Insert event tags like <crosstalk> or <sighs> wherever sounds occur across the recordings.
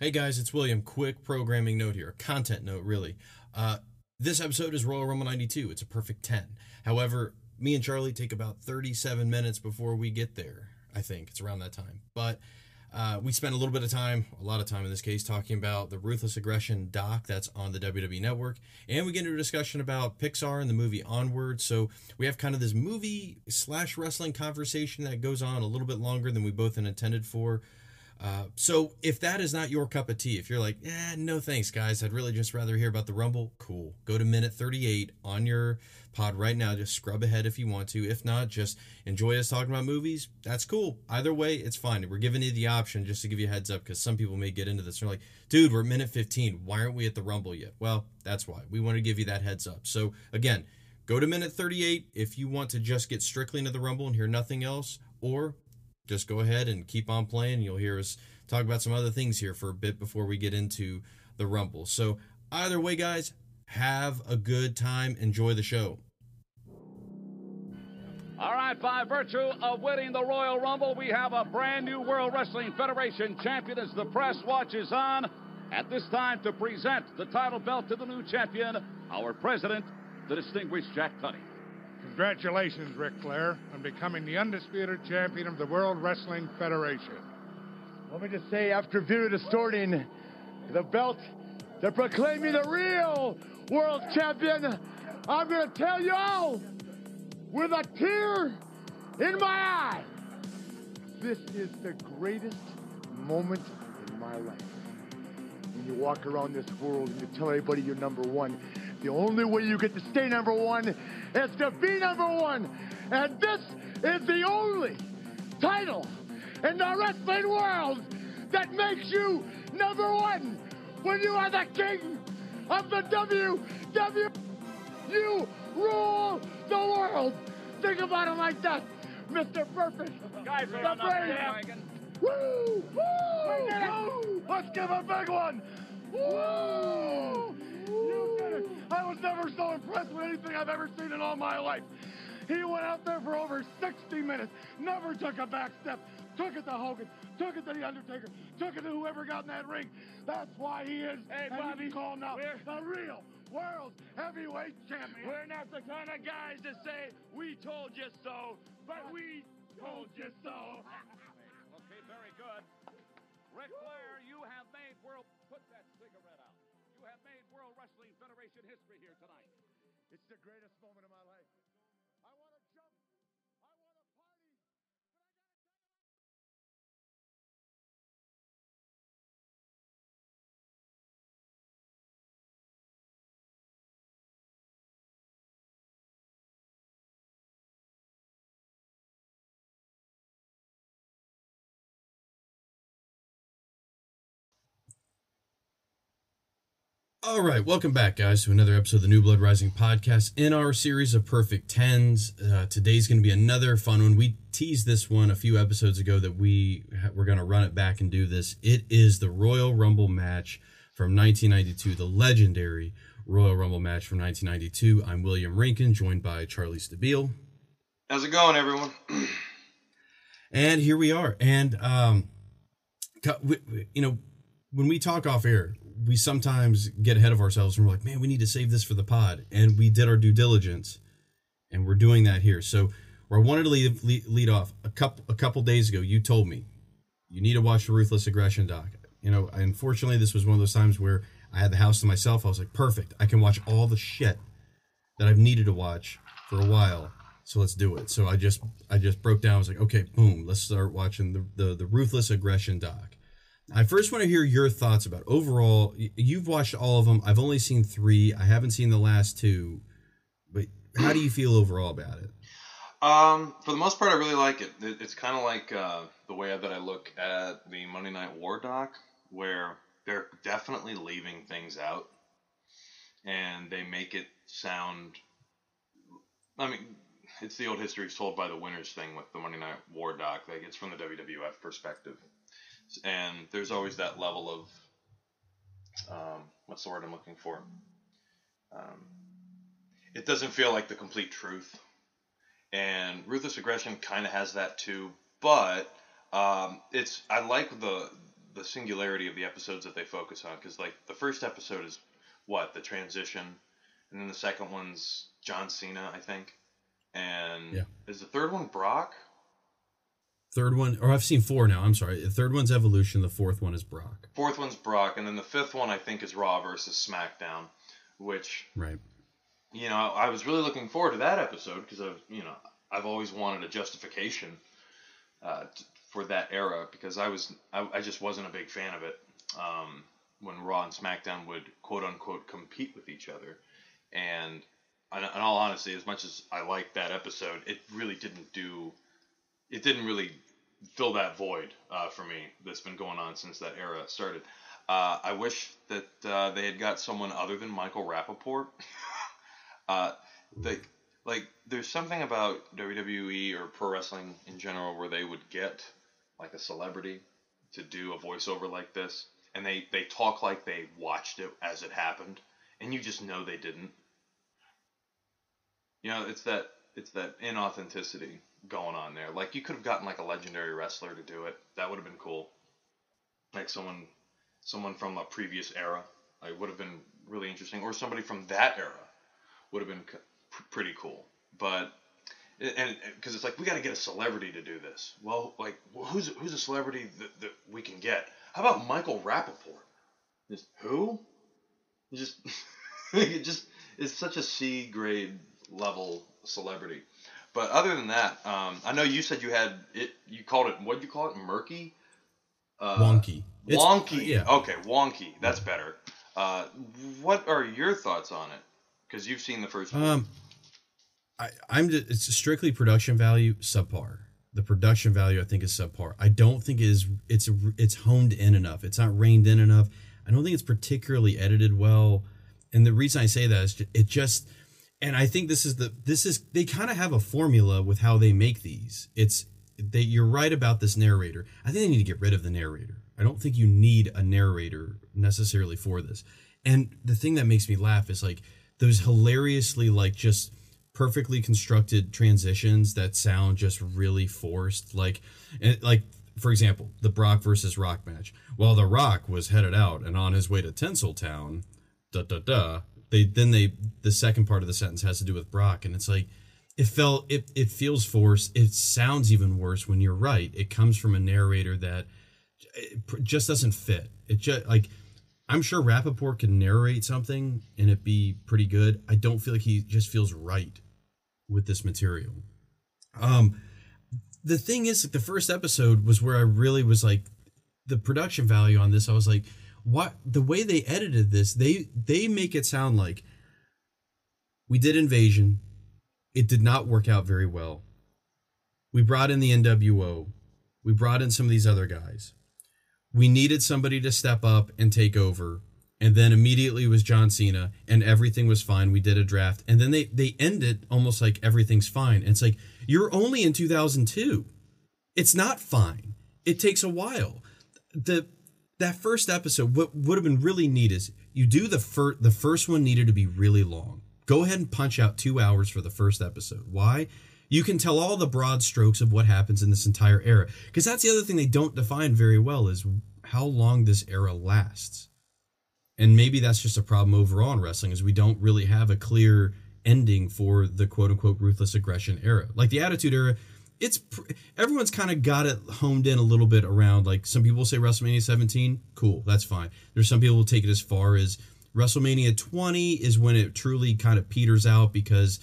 Hey guys, it's William. Quick programming note here, content note really. Uh, this episode is Royal Rumble 92. It's a perfect 10. However, me and Charlie take about 37 minutes before we get there. I think it's around that time. But uh, we spent a little bit of time, a lot of time in this case, talking about the Ruthless Aggression doc that's on the WWE Network. And we get into a discussion about Pixar and the movie Onward. So we have kind of this movie slash wrestling conversation that goes on a little bit longer than we both intended for. Uh, so if that is not your cup of tea, if you're like, eh, no thanks, guys, I'd really just rather hear about the Rumble, cool. Go to minute 38 on your pod right now. Just scrub ahead if you want to. If not, just enjoy us talking about movies. That's cool. Either way, it's fine. We're giving you the option just to give you a heads up because some people may get into this. They're like, dude, we're at minute 15. Why aren't we at the Rumble yet? Well, that's why. We want to give you that heads up. So again, go to minute 38 if you want to just get strictly into the Rumble and hear nothing else, or just go ahead and keep on playing. You'll hear us talk about some other things here for a bit before we get into the Rumble. So, either way, guys, have a good time. Enjoy the show. All right, by virtue of winning the Royal Rumble, we have a brand new World Wrestling Federation champion as the press watches on. At this time, to present the title belt to the new champion, our president, the distinguished Jack Tunney. Congratulations, Ric Flair, on becoming the undisputed champion of the World Wrestling Federation. Let me just say, after View distorting the belt to proclaim me the real world champion, I'm going to tell you all with a tear in my eye. This is the greatest moment in my life. When you walk around this world and you tell everybody you're number one, the only way you get to stay number one is to be number one. And this is the only title in the wrestling world that makes you number one when you are the king of the WWE. You rule the world. Think about it like that, Mr. Perfect. Guys, the are on up brave. there, Wagon. Woo! Woo! Woo! Let's give a big one. Woo! You. I was never so impressed with anything I've ever seen in all my life. He went out there for over 60 minutes, never took a back step, took it to Hogan, took it to The Undertaker, took it to whoever got in that ring. That's why he is, Hey, and Bobby, he's called now, we're- the real world heavyweight champion. We're not the kind of guys to say, we told you so, but we told you so. <laughs> Okay, very good. Ric Flair, All right, welcome back, guys, to another episode of the New Blood Rising podcast in our series of Perfect Tens. Uh, today's going to be another fun one. We teased this one a few episodes ago that we we're going to run it back and do this. It is the Royal Rumble match from 1992, the legendary Royal Rumble match from 1992. I'm William Rankin, joined by Charlie Stabile. How's it going, everyone? <clears throat> And here we are. And um, co- we- we- you know, when we talk off air, we sometimes get ahead of ourselves and we're like, man, we need to save this for the pod. And we did our due diligence, and we're doing that here. So, where I wanted to lead, lead, off a couple a couple days ago, you told me you need to watch the Ruthless Aggression doc. You know, unfortunately, this was one of those times where I had the house to myself. I was like, perfect. I can watch all the shit that I've needed to watch for a while. So let's do it. So I just I just broke down. I was like, okay, boom, let's start watching the the, the Ruthless Aggression doc. I first want to hear your thoughts about overall. You've watched all of them. I've only seen three. I haven't seen the last two. But how do you feel overall about it? Um, for the most part, I really like it. it it's kind of like uh, the way that I look at the Monday Night War doc, where they're definitely leaving things out, and they make it sound. I mean, it's the old history told by the winners thing with the Monday Night War doc. Like it's from the WWF perspective, and there's always that level of um, what's the word I'm looking for? Um, it doesn't feel like the complete truth and ruthless aggression kind of has that too but um, it's i like the the singularity of the episodes that they focus on because like the first episode is what the transition, and then the second one's John Cena, I think, and Yeah. is the third one Brock? Third one, or I've seen four now. I'm sorry. The third one's Evolution. The fourth one is Brock. Fourth one's Brock, and then the fifth one I think is Raw versus SmackDown, which Right. you know I was really looking forward to that episode because I've you know I've always wanted a justification uh, t- for that era because I was I, I just wasn't a big fan of it um, when Raw and SmackDown would quote unquote compete with each other, and in, in all honesty, as much as I liked that episode, it really didn't do it didn't really fill that void uh, for me that's been going on since that era started. Uh, I wish that uh, they had got someone other than Michael Rappaport. <laughs> uh, like, like, there's something about WWE or pro wrestling in general where they would get like a celebrity to do a voiceover like this, and they they talk like they watched it as it happened, and you just know they didn't. You know, it's that it's that inauthenticity going on there. Like you could have gotten like a legendary wrestler to do it. That would have been cool. Like someone someone from a previous era. Like would have been really interesting or somebody from that era would have been c- pr- pretty cool. But and because it's like we got to get a celebrity to do this. Well, like who's who's a celebrity that, that we can get? How about Michael Rappaport? Just who? Just it <laughs> just is such a C grade level celebrity. But other than that, um, I know you said you had it. You called it what? would you call it? Murky. Uh, Wonky. It's- wonky. yeah. Okay, wonky. That's better. Uh, what are your thoughts on it? Because you've seen the first. one. Um, I, I'm just, it's strictly production value subpar. The production value I think is subpar. I don't think it is it's it's honed in enough. It's not reined in enough. I don't think it's particularly edited well. And the reason I say that is it just and I think this is the this is they kind of have a formula with how they make these. It's they you're right about this narrator. I think they need to get rid of the narrator. I don't think you need a narrator necessarily for this. And the thing that makes me laugh is like those hilariously like just perfectly constructed transitions that sound just really forced like and like for example the brock versus rock match while the rock was headed out and on his way to tinseltown da da da they then they the second part of the sentence has to do with brock and it's like it felt it it feels forced it sounds even worse when you're right it comes from a narrator that just doesn't fit it just like I'm sure Rappaport can narrate something and it be pretty good. I don't feel like he just feels right with this material. Um, the thing is, like, the first episode was where I really was like, the production value on this. I was like, what? The way they edited this, they they make it sound like we did Invasion. It did not work out very well. We brought in the NWO. We brought in some of these other guys we needed somebody to step up and take over and then immediately was John Cena and everything was fine we did a draft and then they they end it almost like everything's fine and it's like you're only in 2002 it's not fine it takes a while the that first episode what would have been really neat is you do the first the first one needed to be really long. Go ahead and punch out 2 hours for the first episode. Why? You can tell all the broad strokes of what happens in this entire era. Because that's the other thing they don't define very well is how long this era lasts. And maybe that's just a problem overall in wrestling is we don't really have a clear ending for the quote unquote ruthless aggression era. Like the attitude era it's pr- everyone's kind of got it honed in a little bit around like some people say wrestlemania 17 cool that's fine there's some people who take it as far as wrestlemania 20 is when it truly kind of peters out because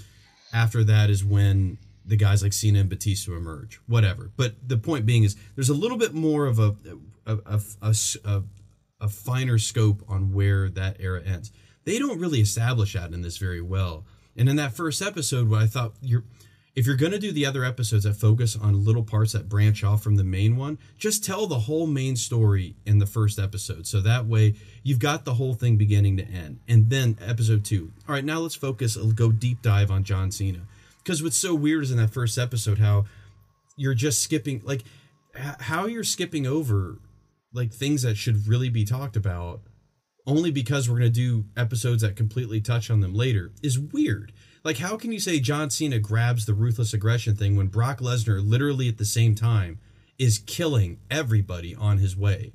after that is when the guys like Cena and Batista emerge. Whatever. But the point being is there's a little bit more of a a, a, a, a, a finer scope on where that era ends. They don't really establish that in this very well. And in that first episode, what I thought you're if you're going to do the other episodes that focus on little parts that branch off from the main one, just tell the whole main story in the first episode. So that way you've got the whole thing beginning to end. And then episode two. All right, now let's focus, go deep dive on John Cena because what's so weird is in that first episode how you're just skipping like how you're skipping over like things that should really be talked about only because we're going to do episodes that completely touch on them later is weird like how can you say john cena grabs the ruthless aggression thing when brock lesnar literally at the same time is killing everybody on his way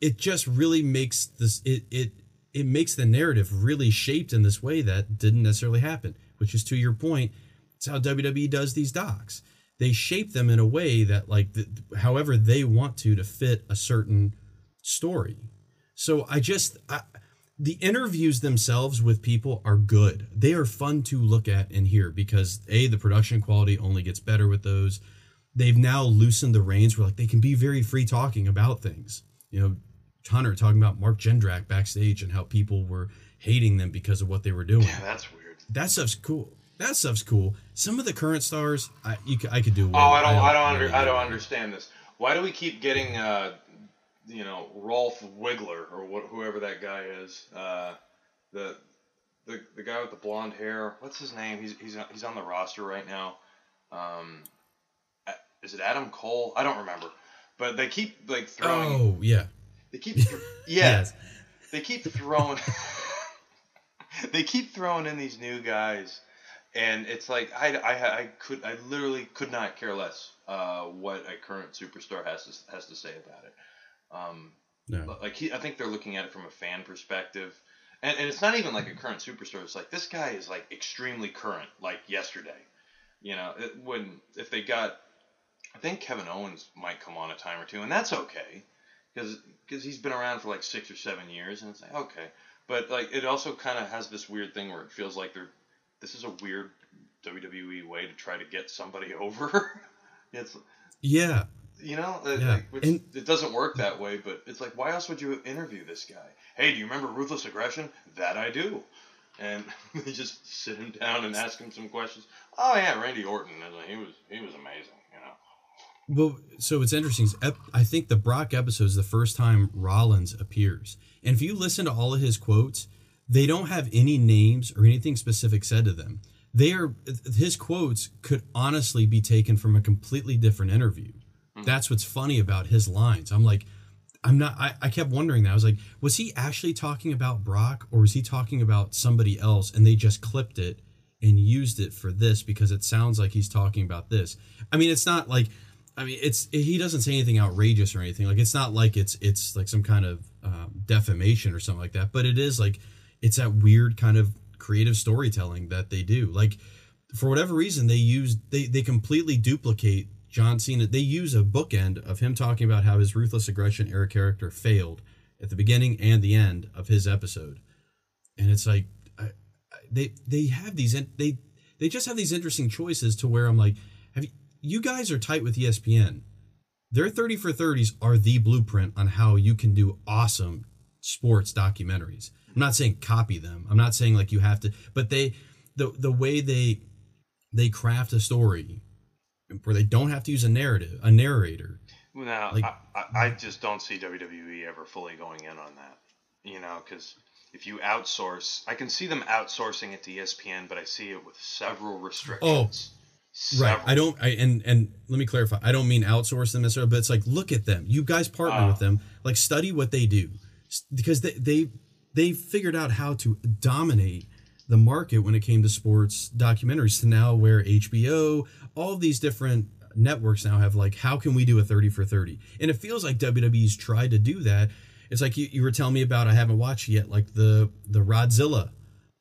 it just really makes this it it it makes the narrative really shaped in this way that didn't necessarily happen. Which is to your point, it's how WWE does these docs. They shape them in a way that like the, however they want to to fit a certain story. So I just I, the interviews themselves with people are good. They are fun to look at and hear because a the production quality only gets better with those. They've now loosened the reins where like they can be very free talking about things. You know, Hunter talking about Mark Jindrak backstage and how people were hating them because of what they were doing. Yeah, that's weird. That stuff's cool. That stuff's cool. Some of the current stars, I you, I could do. Oh, I don't, I don't, really under, I don't understand this. Why do we keep getting, uh, you know, Rolf Wiggler or what, whoever that guy is, uh, the, the, the guy with the blonde hair? What's his name? He's, he's, he's on the roster right now. Um, is it Adam Cole? I don't remember. But they keep like throwing. Oh yeah. They keep, th- <laughs> yeah. Yes. They keep throwing. <laughs> they keep throwing in these new guys, and it's like I, I, I could I literally could not care less uh, what a current superstar has to has to say about it. Um, No. like he, I think they're looking at it from a fan perspective, and, and it's not even like a current superstar. It's like this guy is like extremely current, like yesterday. You know, it, when if they got, I think Kevin Owens might come on a time or two, and that's okay, because because he's been around for like six or seven years, and it's like okay, but like it also kind of has this weird thing where it feels like they're this is a weird WWE way to try to get somebody <laughs> over. it's Yeah. You know, it, Yeah, which, and- it doesn't work that way. But it's like, why else would you interview this guy? Hey, do you remember Ruthless Aggression? That I do. And <laughs> they just sit him down and ask him some questions. Oh yeah, Randy Orton. He was he was amazing. You know. Well, so it's interesting I think the Brock episode is the first time Rollins appears, and if you listen to all of his quotes, they don't have any names or anything specific said to them. They are his quotes could honestly be taken from a completely different interview. That's what's funny about his lines. I'm like, I'm not. I, I kept wondering that. I was like, was he actually talking about Brock or was he talking about somebody else? And they just clipped it and used it for this because it sounds like he's talking about this. I mean, it's not like. I mean, it's he doesn't say anything outrageous or anything. Like it's not like it's it's like some kind of um, defamation or something like that. But it is like it's that weird kind of creative storytelling that they do. Like for whatever reason, they use they they completely duplicate John Cena. They use a bookend of him talking about how his ruthless aggression era character failed at the beginning and the end of his episode, and it's like they they have these they they just have these interesting choices to where I'm like, have you, you guys are tight with ESPN. Their 30 for 30s are the blueprint on how you can do awesome sports documentaries. I'm not saying copy them. I'm not saying like you have to, but they the the way they they craft a story where they don't have to use a narrative, a narrator. No, Like- I, I, just don't see WWE ever fully going in on that. You know, because if you outsource, I can see them outsourcing it to ESPN, but I see it with several restrictions. Right. Several. I don't. I and and let me clarify. I don't mean outsource them necessarily, but it's like look at them. You guys partner Ah. with them. Like study what they do, because they they they figured out how to dominate the market when it came to sports documentaries. To now where HBO, all these different networks now have like, how can we do a thirty for thirty? And it feels like WWE's tried to do that. It's like you, you were telling me about. I haven't watched yet. Like the the Rodzilla.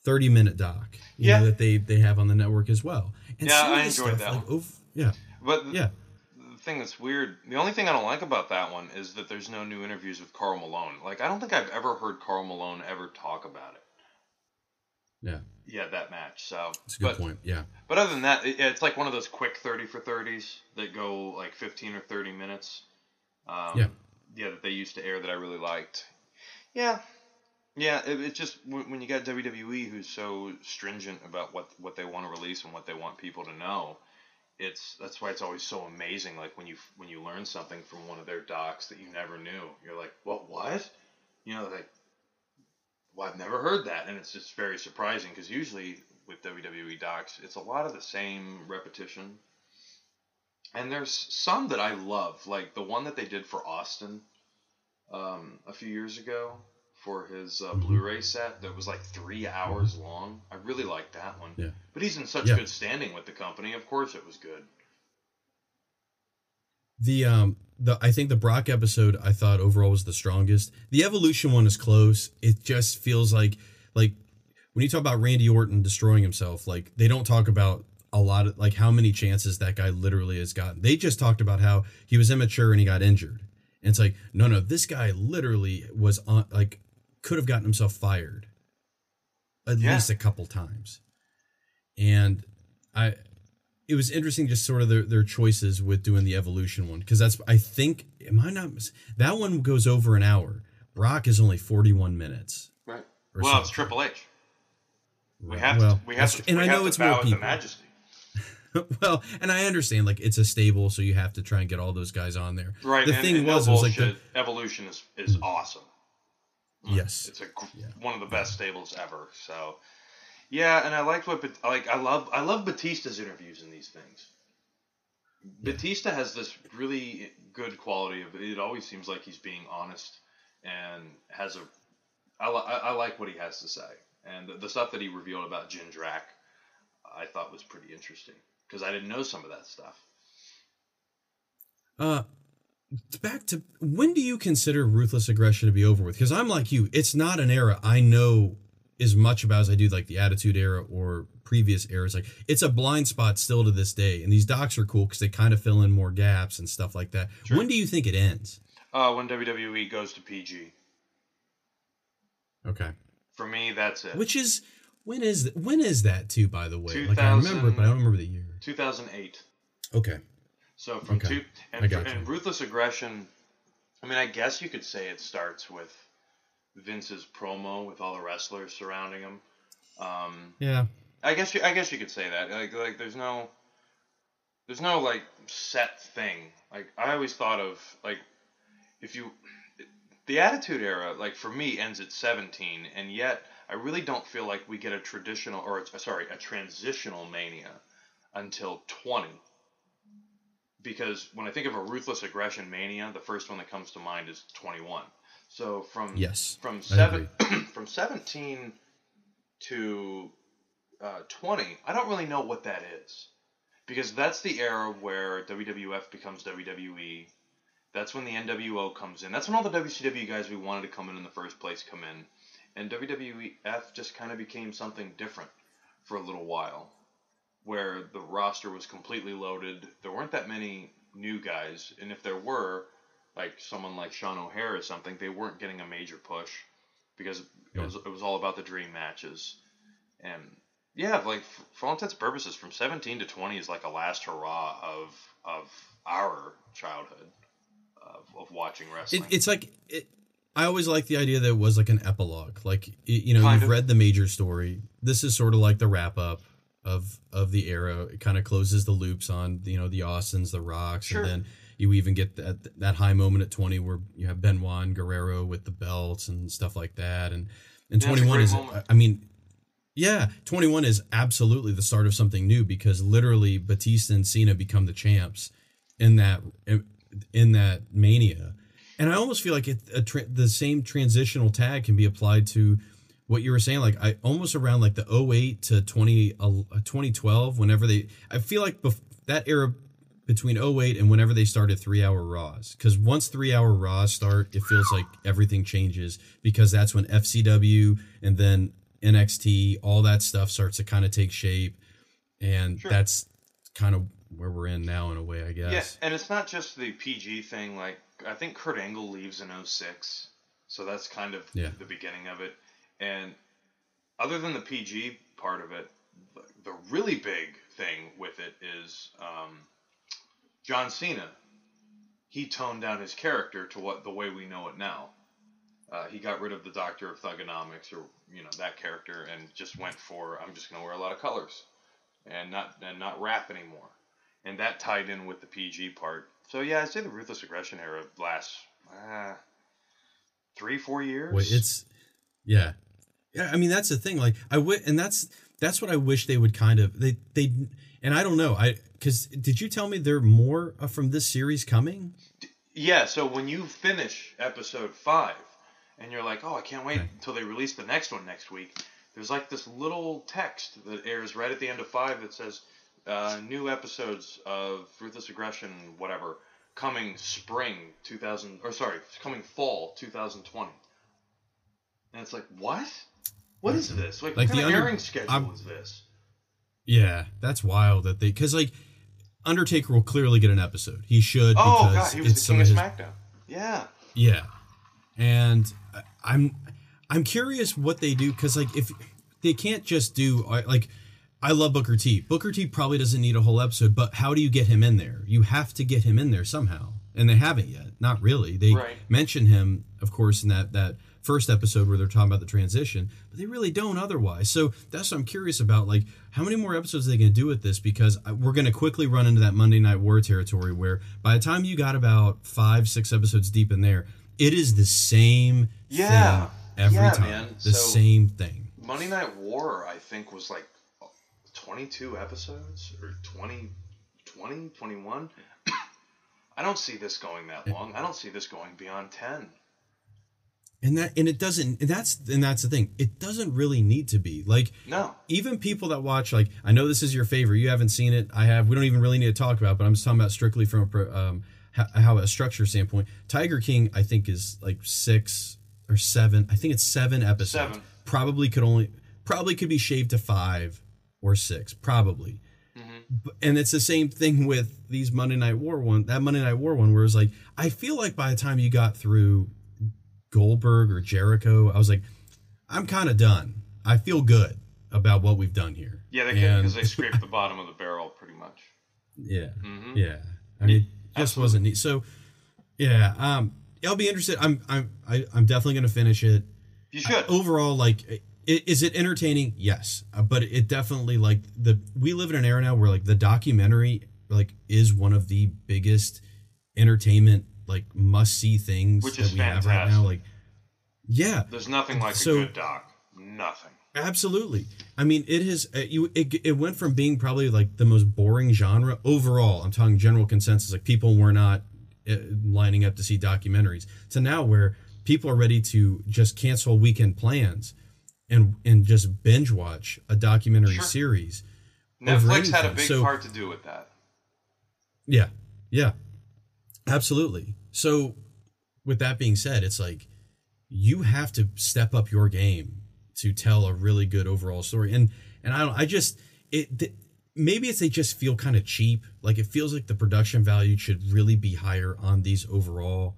30 minute doc you Yeah. know, that they they have on the network as well and Yeah, I enjoyed stuff, that like, one. Oh, yeah But yeah the thing that's weird, the only thing I don't like about that one is that there's no new interviews with Karl Malone. Like, I don't think I've ever heard Karl Malone ever talk about it. Yeah Yeah, that match. So, it's a good but, point. Yeah. But other than that, it, it's like one of those quick 30 for 30s that go like 15 or 30 minutes. Um, Yeah. Yeah, that they used to air that I really liked. Yeah. Yeah, it, it just when when you got WWE who's so stringent about what what they want to release and what they want people to know, it's that's why it's always so amazing. Like when you when you learn something from one of their docs that you never knew, you're like, what what? You know, like, well, I've never heard that, and it's just very surprising because usually with WWE docs, it's a lot of the same repetition. And there's some that I love, like the one that they did for Austin um, a few years ago for his uh, Blu-ray set that was like three hours long. I really liked that one. Yeah. But he's in such Yeah. good standing with the company. Of course, it was good. The um the I think the Brock episode I thought overall was the strongest. The evolution one is close. It just feels like like when you talk about Randy Orton destroying himself, like they don't talk about a lot of like how many chances that guy literally has gotten. They just talked about how he was immature and he got injured. And it's like, no, no, this guy literally was on like could have gotten himself fired at Yeah. least a couple times. And I it was interesting just sort of their, their choices with doing the evolution one because that's I think am I not that one goes over an hour. Brock is only 41 minutes. Right. Or Well, it's. Triple H. We have Well, to. We have to. and I know it's more at the people. majesty. <laughs> well, and I understand like it's a stable, so you have to try and get all those guys on there. Right. The and, thing and was, no was like bullshit. the, evolution is is mm. awesome. yes, It's a gr- one of the best stables ever. So, yeah, and I liked what like I love I love Batista's interviews in these things. Batista has this really good quality of it. Always seems like he's being honest and has a. I, li- I, I like what he has to say, and the, the stuff that he revealed about Jindrak, I thought was pretty interesting because I didn't know some of that stuff. Uh, back to when do you consider ruthless aggression to be over with? Because I'm like you, it's not an era I know as much about as I do like the Attitude Era or previous eras. Like it's a blind spot still to this day, and these docs are cool because they kind of fill in more gaps and stuff like that. Sure. When do you think it ends? Uh, when WWE goes to PG, Okay, for me that's it. which is when is when is that too? By the way, like I remember, it, but I don't remember the year. 2008. Okay, So from Okay. two and, and ruthless aggression. I mean, I guess you could say it starts with Vince's promo with all the wrestlers surrounding him. Um, yeah, I guess you, I guess you could say that. Like, like there's no, there's no like set thing. Like I always thought of like, if you, the Attitude Era, like for me, ends at 17, and yet I really don't feel like we get a traditional or sorry, a transitional Mania until 20. Because when I think of a ruthless aggression mania, the first one that comes to mind is 21. So from Yes, from seven <clears throat> from 17 to uh, 20, I don't really know what that is. Because that's the era where WWF becomes WWE. That's when the NWO comes in. That's when all the WCW guys we wanted to come in in the first place come in. And WWF just kind of became something different for a little while. Where the roster was completely loaded. There weren't that many new guys. And if there were, like someone like Sean O'Haire or something, they weren't getting a major push because it was it was all about the dream matches. And yeah, like for all intents and purposes, from 17 to 20 is like a last hurrah of of our childhood of, of watching wrestling. It, it's like it, I always like the idea that it was like an epilogue. Like you know, Kind you've of. read the major story. This is sort of like the wrap up of of the era. It kind of closes the loops on you know the Austins, the Rocks, Sure. and then you even get that that high moment at twenty where you have Benoit and Guerrero with the belts and stuff like that. And and Yeah, twenty one is moment. I mean. Yeah, 21 is absolutely the start of something new because literally Batista and Cena become the champs in that in that mania. And I almost feel like it, a tra- the same transitional tag can be applied to what you were saying. Like I almost around like the 08 to 20, uh, 2012, whenever they, I feel like bef- that era between 08 and whenever they started three hour Raws. Because once three hour Raws start, it feels like everything changes because that's when FCW and then NXT, all that stuff starts to kind of take shape. And Sure. that's kind of where we're in now in a way, I guess. Yeah, and it's not just the PG thing. Like I think Kurt Angle leaves in 06, so that's kind of Yeah. the beginning of it. And other than the PG part of it, the, the really big thing with it is um, John Cena. He toned down his character to what the way we know it now. Uh, he got rid of the Doctor of Thuganomics or you know that character and just went for I'm just gonna wear a lot of colors and not and not rap anymore and that tied in with the PG part. So yeah, I'd say the ruthless aggression era lasts uh, three, four years. Wait, it's yeah, yeah. I mean, that's the thing. Like, I would, and that's that's what I wish they would kind of they they. And I don't know. I because did you tell me there are more uh, from this series coming? yeah. So when you finish episode five, and you're like, oh, I can't wait until they release the next one next week. There's like this little text that airs right at the end of five that says uh, new episodes of ruthless aggression, whatever, coming spring 2000 or sorry, coming fall 2020. And it's like, what? What is this? Like, Like what kind the of under- airing schedule I'm- is this? Yeah, that's wild that they because like Undertaker will clearly get an episode. He should Oh because god, he was it's the king of his SmackDown. Yeah. Yeah, and I'm I'm curious what they do because like if they can't just do like I love Booker T. Booker T. probably doesn't need a whole episode, but how do you get him in there? You have to get him in there somehow, and they haven't yet. Not really. They Right. mention him, of course, in that that first episode where they're talking about the transition, but they really don't otherwise. So that's what I'm curious about. Like, how many more episodes are they going to do with this? Because we're going to quickly run into that Monday Night War territory where by the time you got about five, six episodes deep in there, it is the same Yeah. thing every Yeah, time. man. The So- same thing. Monday Night War, I think, was like 22 episodes or 20, 20, 21. <coughs> I don't see this going that long. I don't see this going beyond 10. And that and it doesn't and that's and that's the thing. It doesn't really need to be. Like No. even people that watch like I know this is your favorite. You haven't seen it. I have. We don't even really need to talk about. it, But I'm just talking about strictly from a pro- um, how, how a structure standpoint. Tiger King, I think, is like six or seven. I think it's seven episodes. Seven. Probably could only probably could be shaved to five or six. Probably. B- And it's the same thing with these Monday Night War one. That Monday Night War one, where it's like I feel like by the time you got through Goldberg or Jericho, I was like, I'm kind of done. I feel good about what we've done here. Yeah, they can because they scraped the <laughs> bottom of the barrel pretty much. Yeah, Mhm. yeah. I mean, it just wasn't neat. So, yeah, um, I'll be interested. I'm, I'm, I, I'm definitely gonna finish it. You should. Overall, like, i- is it entertaining? Yes, Uh, but it definitely like the. We live in an era now where like the documentary like is one of the biggest entertainment like must see things Which that is we have right now. Like, yeah, There's nothing like So- a good doc. Nothing. Absolutely. I mean, it has uh, you. It, it went from being probably like the most boring genre overall. I'm talking general consensus. Like people were not uh, lining up to see documentaries to now where people are ready to just cancel weekend plans and and just binge watch a documentary Sure. series. Netflix had a big So- part to do with that. Yeah, yeah, absolutely. So, with that being said, it's like you have to step up your game to tell a really good overall story. And and I don't, I just it th- maybe it's they just feel kind of cheap. Like it feels like the production value should really be higher on these overall.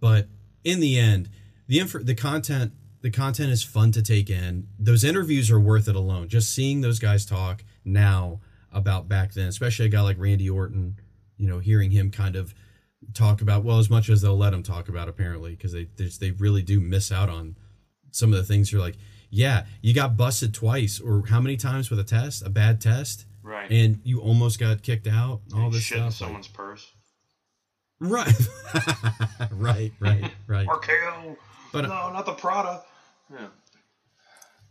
But in the end, the info, the content, the content is fun to take in. Those interviews are worth it alone. Just seeing those guys talk now about back then, especially a guy like Randy Orton, you know, hearing him kind of talk about well as much as they'll let them talk about apparently because they they just- they really do miss out on some of the things you're like yeah you got busted twice or how many times with a test a bad test Right. and you almost got kicked out all this Shit in stuff like- someone's purse. right <laughs> right right right RKO. But, uh, no, not the Prada. Yeah.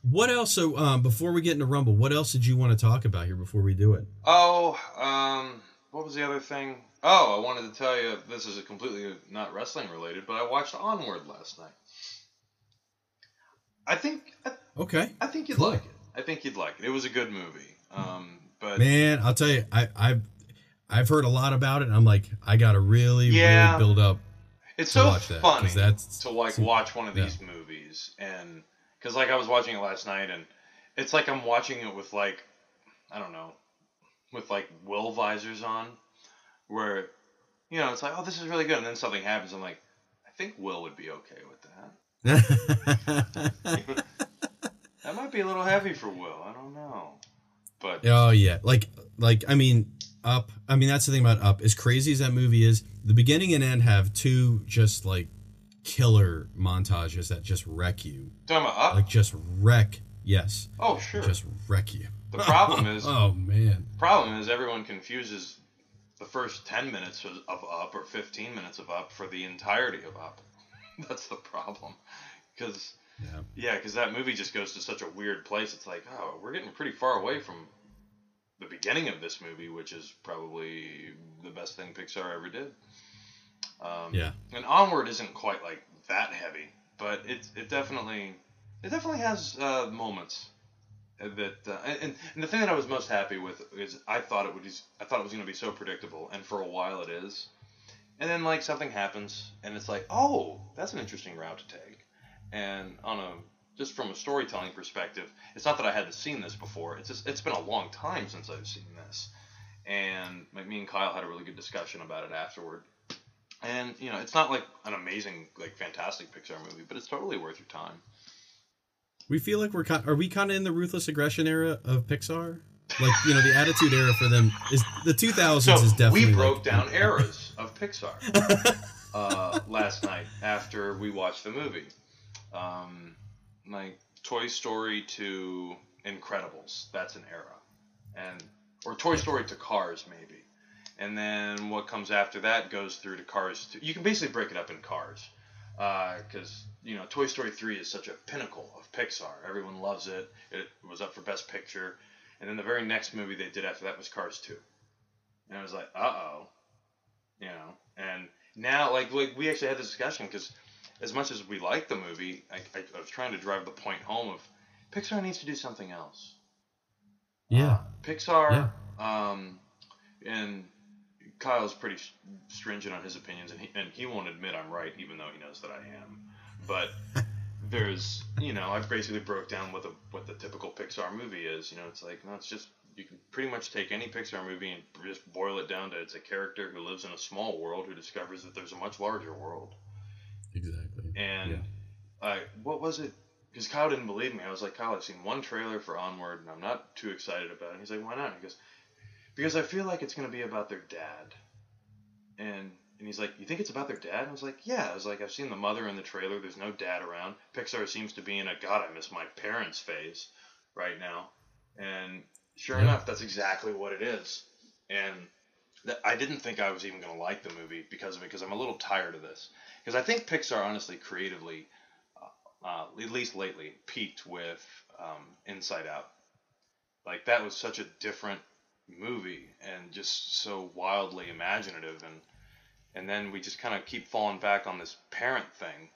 what else so um before we get into rumble what else did you want to talk about here before we do it Oh, um, what was the other thing? Oh, I wanted to tell you this is a completely not wrestling related, but I watched Onward last night. I think I, okay I think you'd Cool. like it. I think you'd like it. It was a good movie. Um, but man i'll tell you i i've i've heard a lot about it and i'm like i gotta really Yeah. really build up it's to so watch that, 'cause funny that's- to like watch one of yeah. these movies and because like I was watching it last night and it's like I'm watching it with like I don't know with like will visors on where you know it's like oh this is really good and then something happens I'm like I think Will would be okay with that <laughs> that might be a little heavy for Will I don't know but Oh yeah, like like I mean, Up. I mean that's the thing about Up. As crazy as that movie is, the beginning and end have two just like killer montages that just wreck you. talking about up Like just wreck. Yes, oh sure just wreck you. the problem is <laughs> oh man. Problem is, everyone confuses the first 10 minutes of Up or 15 minutes of Up for the entirety of Up. <laughs> That's the problem. Because, Yeah. yeah, because that movie just goes to such a weird place. It's like, oh, we're getting pretty far away from the beginning of this movie, which is probably the best thing Pixar ever did. Um, Yeah. And Onward isn't quite like that heavy, but it it definitely it definitely has uh, moments that uh, and, and the thing that I was most happy with is I thought it would I thought it was going to be so predictable, and for a while it is. and then like something happens, and it's like, oh, that's an interesting route to take. And on a just from a storytelling perspective, it's not that I hadn't seen this before. It's just it's been a long time since I've seen this, and like me and Kyle had a really good discussion about it afterward. And you know, it's not like an amazing, like fantastic Pixar movie, but it's totally worth your time. We feel like we're kind, are we kind of in the ruthless aggression era of Pixar? Like you know, the attitude era for them is the 2000s So is definitely we broke like- down <laughs> eras of Pixar uh, last night after we watched the movie. Um, like Toy Story to Incredibles, that's an era, and or Toy Story to Cars maybe, and then what comes after that goes through to Cars. To, you can basically break it up in Cars, because you know Toy Story three is such a pinnacle of Pixar. Everyone loves it. It was up for Best Picture, and then the very next movie they did after that was Cars two. And I was like, uh oh, you know. And now, like, like we actually had this discussion because, as much as we like the movie, I, I, I was trying to drive the point home of Pixar needs to do something else. Yeah. Uh, Pixar, um, and Kyle's pretty stringent on his opinions, and he and he won't admit I'm right, even though he knows that I am. But <laughs> there's, you know, I've basically broke down what the what the typical Pixar movie is. You know, it's like no, it's just you can pretty much take any Pixar movie and just boil it down to it's a character who lives in a small world who discovers that there's a much larger world. Exactly. And Yeah. I what was it? Because Kyle didn't believe me. I was like, Kyle, I've seen one trailer for Onward, and I'm not too excited about it. And he's like, Why not? He goes, Because I feel like it's gonna be about their dad. And and he's like, You think it's about their dad? And I was like, Yeah. I was like, I've seen the mother in the trailer. There's no dad around. Pixar seems to be in a God, I miss my parents phase right now. And sure enough, that's exactly what it is. And that, I didn't think I was even gonna like the movie because of it, because I'm a little tired of this. Because I think Pixar, honestly, creatively, uh, uh, at least lately, peaked with um, Inside Out. Like that was such a different movie and just so wildly imaginative, and and then we just kind of keep falling back on this parent thing.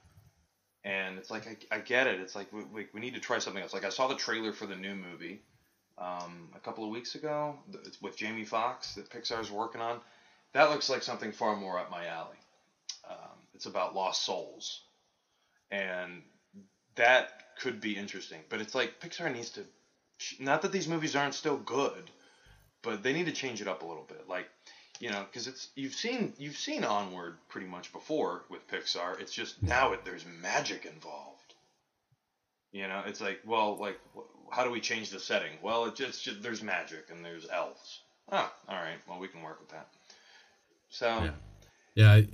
And it's like I, I get it. It's like we, we, we need to try something else. Like I saw the trailer for the new movie um, a couple of weeks ago th- with Jamie Foxx that Pixar's working on. That looks like something far more up my alley. Um, it's about lost souls, and that could be interesting. But it's like Pixar needs to, not that these movies aren't still good, but they need to change it up a little bit. Like, you know, because it's you've seen you've seen Onward pretty much before with Pixar. It's just now it, there's magic involved. You know, it's like, well, like, how do we change the setting? Well, it just, just there's magic and there's elves. Ah, all right. Well, we can work with that. So, Yeah. Yeah, I,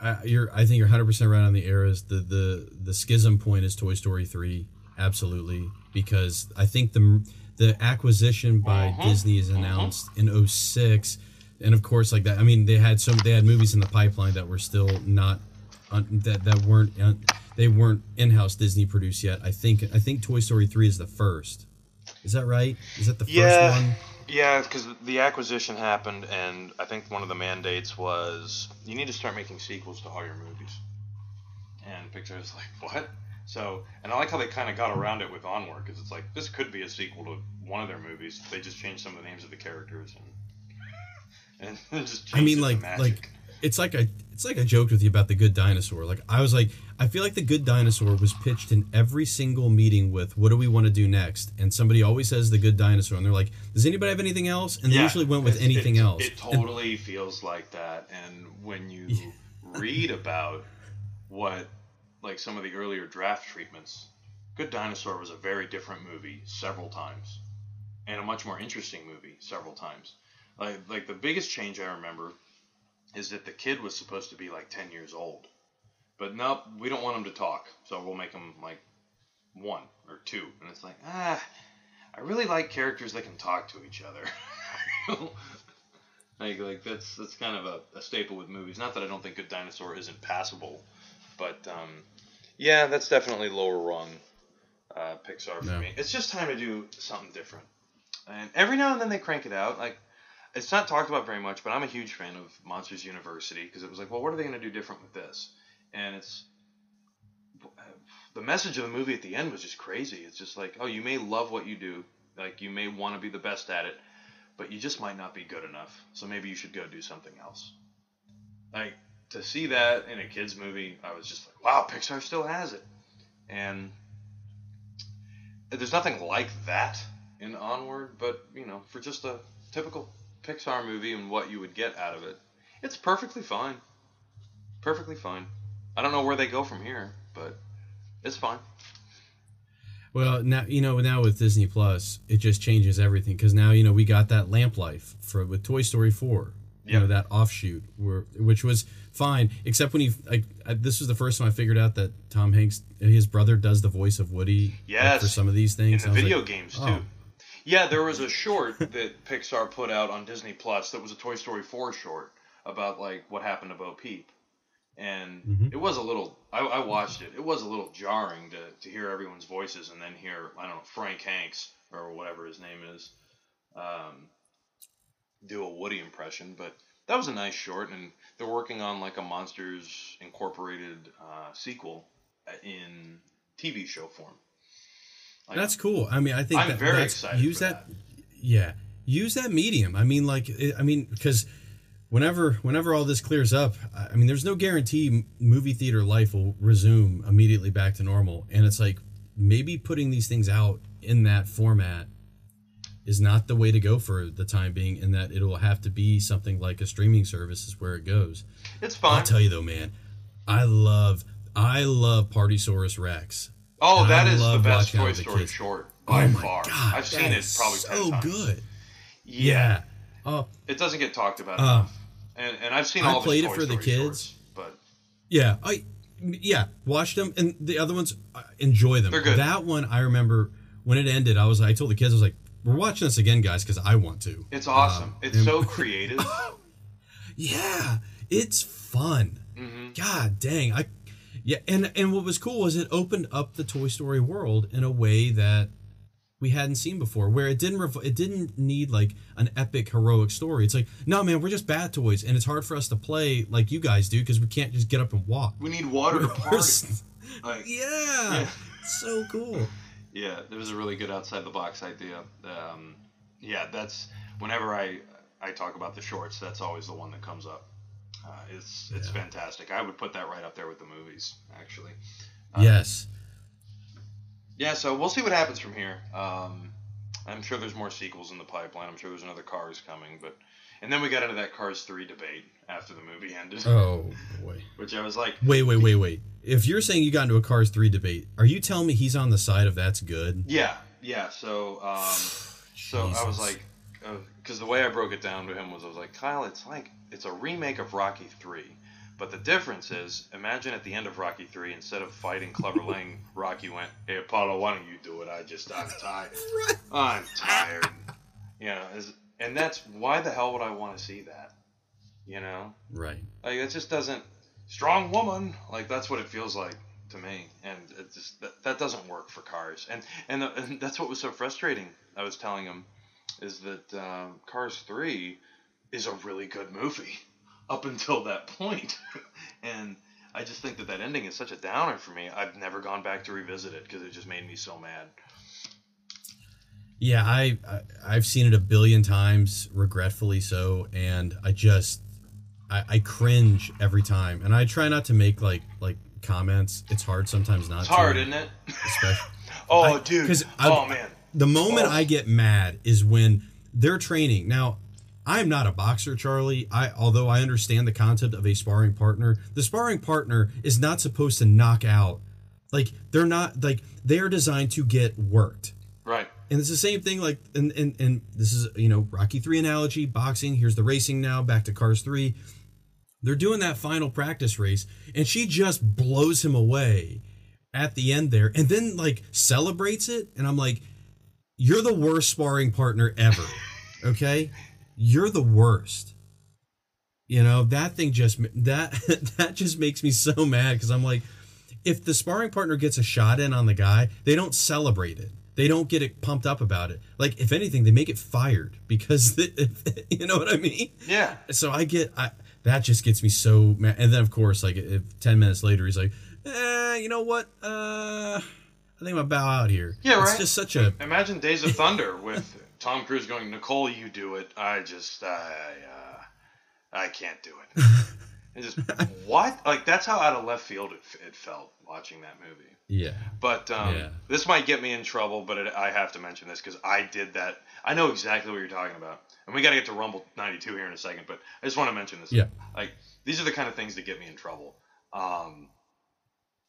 I, you're. I think you're 100 percent right on the eras. The the the schism point is Toy Story three, absolutely, because I think the the acquisition by Uh-huh. Disney is announced in 06, and of course, like that. I mean, they had some. They had movies in the pipeline that were still not un, that that weren't un, they weren't in house Disney produced yet. I think I think Toy Story three is the first. Is that right? Is that the Yeah. first one? Yeah, because the acquisition happened, and I think one of the mandates was you need to start making sequels to all your movies. And Pixar's like, what? So, and I like how they kind of got around it with Onward, because it's like this could be a sequel to one of their movies. They just changed some of the names of the characters and and <laughs> just. I mean, changed it to like, like it's like I, it's like I joked with you about the Good Dinosaur. Like I was like, I feel like the Good Dinosaur was pitched in every single meeting with, "What do we want to do next?" And somebody always says the Good Dinosaur, and they're like, "Does anybody have anything else?" And they Yeah, usually went with anything else. It And- totally feels like that. And when you <laughs> read about what, like some of the earlier draft treatments, Good Dinosaur was a very different movie several times, and a much more interesting movie several times. Like, like the biggest change I remember is that the kid was supposed to be like 10 years old. But nope, we don't want him to talk, so we'll make him like one or two. And it's like, ah, I really like characters that can talk to each other. <laughs> like, like that's that's kind of a, a staple with movies. Not that I don't think Good Dinosaur isn't passable, but um, yeah, that's definitely lower rung uh, Pixar for me. It's just time to do something different. And every now and then they crank it out. Like it's not talked about very much, but I'm a huge fan of Monsters University because it was like, well, what are they going to do different with this? And it's the message of the movie at the end was just crazy. It's just like, oh, you may love what you do, like you may want to be the best at it, but you just might not be good enough. So maybe you should go do something else. Like to see that in a kids movie, I was just like, wow, Pixar still has it, and there's nothing like that in Onward, but you know, for just a typical Pixar movie and what you would get out of it, it's perfectly fine. Perfectly fine. I don't know where they go from here, but it's fine. Well, now you know now with Disney Plus, it just changes everything because now you know we got that lamp life for with Toy Story four. You know that offshoot, where, which was fine, except when he like I, this was the first time I figured out that Tom Hanks, his brother, does the voice of Woody. like, Yes. for some of these things in the video like, games oh, too. Yeah, there was a short that Pixar put out on Disney Plus that was a Toy Story 4 short about like what happened to Bo Peep, and Mhm. it was a little. I, I watched it. It was a little jarring to to hear everyone's voices and then hear I don't know Frank Hanks or whatever his name is, um, do a Woody impression, but. That was a nice short, and they're working on like a Monsters Incorporated uh, sequel in TV show form. Like, That's cool. I mean, I think I'm that, very excited Use for that, yeah. Use that medium. I mean, like, I mean, because whenever, whenever all this clears up, I mean, there's no guarantee movie theater life will resume immediately back to normal, and it's like maybe putting these things out in that format is not the way to go for the time being, and that it'll have to be something like a streaming service is where it goes. It's fine. I'll tell you though, man, I love, I love Partysaurus Rex. Oh, And that I is the best Toy Story short by oh far. god, I've seen it probably so good. Yeah. Yeah. Oh, It doesn't get talked about Uh, enough. And, and I've seen I all played it for the kids. shorts, but yeah. I yeah, watched them and the other ones enjoy them. They're good. That one I remember when it ended, I was I told the kids I was like, "We're watching this again, guys, cuz I want to." it's awesome. Um, it's and- so <laughs> creative. Yeah, it's fun. hmm God dang. I yeah, and and what was cool was it opened up the Toy Story world in a way that we hadn't seen before where it didn't rev- it didn't need like an epic heroic story. It's like, "No, man, we're just bad toys and it's hard for us to play like you guys do because we can't just get up and walk." We need water to party. <laughs> Like, yeah. Yeah. So cool. Yeah, it was a really good outside the box idea. Um, yeah, that's whenever I I talk about the shorts, that's always the one that comes up. Uh, it's it's Yeah. fantastic. I would put that right up there with the movies, actually. Uh, yes. Yeah, so we'll see what happens from here. Um, I'm sure there's more sequels in the pipeline. I'm sure there's another Cars coming, but and then we got into that Cars three debate after the movie ended, Oh boy. <laughs> which I was like, Wait, wait, wait, wait. If you're saying you got into a Cars 3 debate, are you telling me he's on the side of that's good? yeah, yeah. So um, <sighs> so I was like, because the way I broke it down to him was, I was like, Kyle, it's like it's a remake of Rocky three. But the difference is, imagine at the end of Rocky Three, instead of fighting Clubber <laughs> Lang, Rocky went, "Hey Apollo, why don't you do it? I just, I'm <laughs> tired. I'm tired." You know, and that's why the hell would I want to see that? You know, Right. like it just doesn't. Strong woman, like that's what it feels like to me, and it just that, that doesn't work for cars, and and, the, and <laughs> that's what was so frustrating. I was telling him is that um, Cars Three is a really good movie <laughs> up until that point, <laughs> and I just think that that ending is such a downer for me. I've never gone back to revisit it because it just made me so mad. Yeah, I, I I've seen it a billion times, regretfully so, and I just I, I cringe every time, and I try not to make like like comments. It's hard sometimes not. It's hard, to, isn't it? Especially <laughs> Oh, I- dude. I- oh man. The moment Oh. I get mad is when they're training. Now, I'm not a boxer, Charlie. I although I understand the concept of a sparring partner, the sparring partner is not supposed to knock out. Like they're not like they're designed to get worked. Right. And it's the same thing, like, and, and, and this is, you know, Rocky 3 analogy, boxing. Here's the racing now, back to Cars 3. They're doing that final practice race, and she just blows him away at the end there, and then, like, celebrates it. And I'm like, you're the worst sparring partner ever. Okay? You're the worst. You know, that thing just, that, <laughs> that just makes me so mad because I'm like, if the sparring partner gets a shot in on the guy, they don't celebrate it. They don't get it pumped up about it. Like if anything, they make it fired because <laughs> you know what I mean. Yeah. So I get I, that just gets me so mad. And then of course, like if ten minutes later, he's like, eh, you know what? Uh, I think I'm gonna bow out here. Yeah, It's right. just such a Imagine Days of Thunder with Tom Cruise going, Nicole, you do it. I just, I, uh, I can't do it. <laughs> and just what? Like that's how out of left field it, it felt watching that movie. Yeah. But um, Yeah. this might get me in trouble, but it, I have to mention this because I did that. I know exactly what you're talking about, and we got to get to Rumble '92 here in a second. But I just want to mention this. Yeah. Like these are the kind of things that get me in trouble. Um,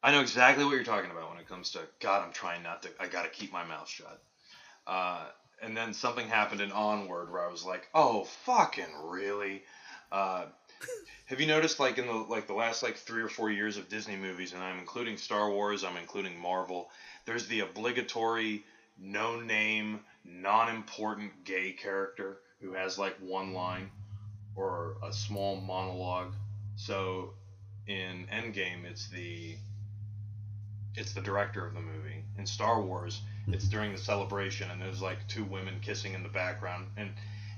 I know exactly what you're talking about when it comes to God. I'm trying not to. I got to keep my mouth shut. Uh, and then something happened in Onward where I was like, "Oh, fucking really?" Uh, have you noticed, like in the like the last like three or four years of Disney movies, and I'm including Star Wars, I'm including Marvel. There's the obligatory, no name, non-important gay character who has like one line or a small monologue. So in Endgame, it's the it's the director of the movie. In Star Wars, it's mm-hmm. during the celebration, and there's like two women kissing in the background. And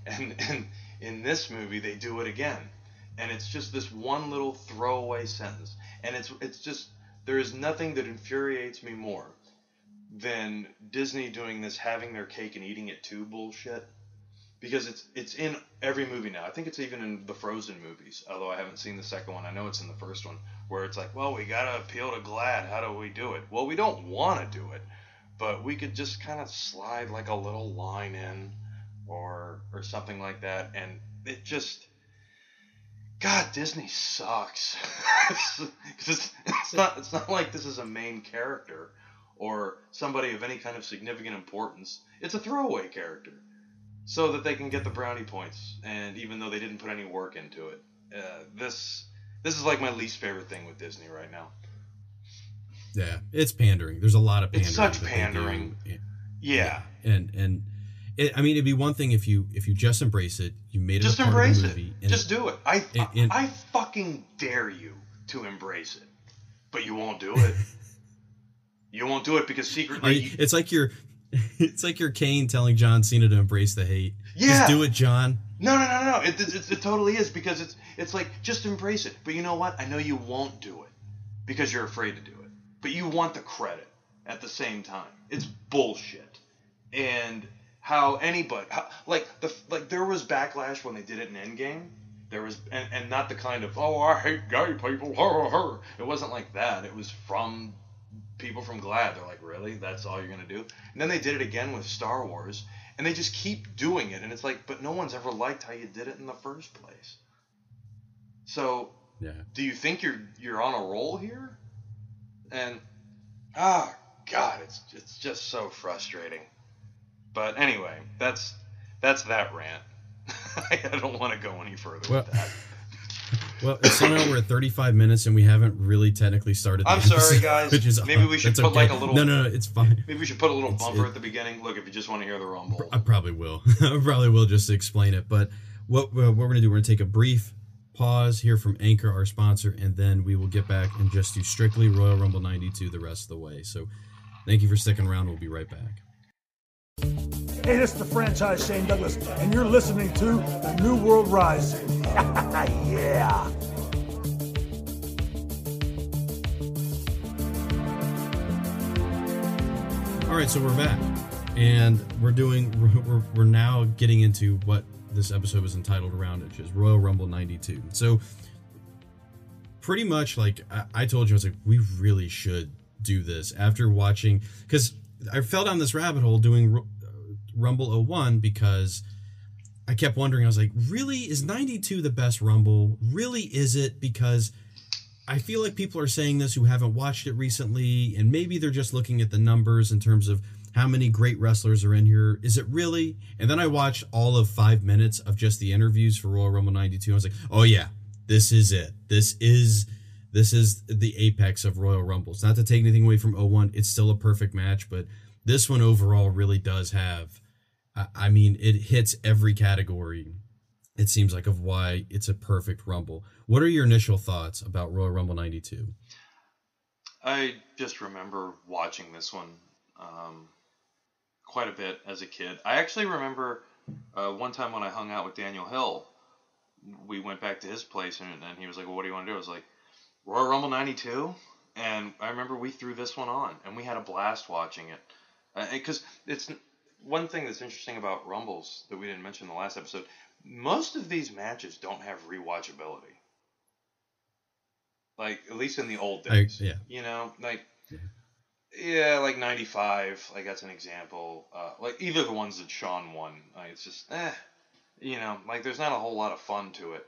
and and in this movie, they do it again, and it's just this one little throwaway sentence, and it's it's just there is nothing that infuriates me more than Disney doing this having their cake and eating it too bullshit. Because it's it's in every movie now. I think it's even in the Frozen movies, although I haven't seen the second one. I know it's in the first one, where it's like, well, we gotta appeal to GLAAD. How do we do it? Well, we don't want to do it, but we could just kind of slide like a little line in, or or something like that, and it just God, Disney sucks. <laughs> it's, it's not it's not like this is a main character or somebody of any kind of significant importance. It's a throwaway character, so that they can get the brownie points. And even though they didn't put any work into it, uh, this this is like my least favorite thing with Disney right now. Yeah. It's pandering. There's a lot of pandering. It's such that they do. pandering. Yeah, And and it, I mean, it'd be one thing if you if you just embrace it, you made it just embrace of the it. Just do it. I it- it- I fucking dare you to embrace it, but you won't do it. <laughs> you won't do it because secretly. you- it's like you're <laughs> it's like you're Kane telling John Cena to embrace the hate. Yeah. Just do it, John. No, no, no, no. It, it, it totally is because it's it's like just embrace it. But you know what? I know you won't do it because you're afraid to do it. But you want the credit at the same time. It's bullshit. And how anybody how, like the like there was backlash when they did it in Endgame. There was and, and not the kind of oh I hate gay people. Her, her. It wasn't like that. It was from people from GLAAD. They're like, really? That's all you're gonna do? And then they did it again with Star Wars, and they just keep doing it. And it's like, but no one's ever liked how you did it in the first place. So, Yeah. do you think you're you're on a roll here? And ah, God, it's it's just so frustrating. But anyway, that's that's that rant. <laughs> I don't want to go any further Well, with that. Well, somehow we're at 35 minutes and we haven't really technically started. The I'm sorry, episode, guys. Which is Maybe we should put, okay. like, a little- No, no, no. It's fine. Maybe we should put a little It's- bumper it- at the beginning. Look, if you just want to hear the rumble. I probably will. <laughs> I probably will just explain it. But what uh, what we're gonna do? We're gonna take a brief pause, hear from Anchor, our sponsor, and then we will get back and just do strictly Royal Rumble 92 the rest of the way. So, thank you for sticking around. We'll be right back. Hey, this is the franchise Shane Douglas, and you're listening to The New World Rising. <laughs> yeah. All right, so we're back, and we're doing. We're, we're now getting into what this episode was entitled around, which is Royal Rumble '92. So, pretty much, like I, I told you, I was like, we really should do this after watching because I fell down this rabbit hole doing Ru- uh, Rumble 01 because I kept wondering. I was like, really, is '92 the best Rumble? Really, is it? Because I feel like people are saying this who haven't watched it recently, and maybe they're just looking at the numbers in terms of how many great wrestlers are in here. Is it really? And then I watched all of five minutes of just the interviews for Royal Rumble '92. I was like, oh yeah, this is it. This is this is the apex of Royal Rumbles. Not to take anything away from 01, it's still a perfect match, but this one overall really does have. I- mean, it hits every category it seems like of why it's a perfect rumble. What are your initial thoughts about Royal Rumble 92? I just remember watching this one um, quite a bit as a kid. I actually remember uh, one time when I hung out with Daniel Hill, we went back to his place and, and he was like, well, "What do you want to do?" I was like, "Royal Rumble '92," and I remember we threw this one on and we had a blast watching it because it's one thing that's interesting about Rumbles that we didn't mention in the last episode. Most of these matches don't have rewatchability. Like at least in the old I- days. yeah. You know, like yeah, like '95. Like that's an example. Uh, like either the ones that Shawn won. Like it's just eh. You know, like there's not a whole lot of fun to it,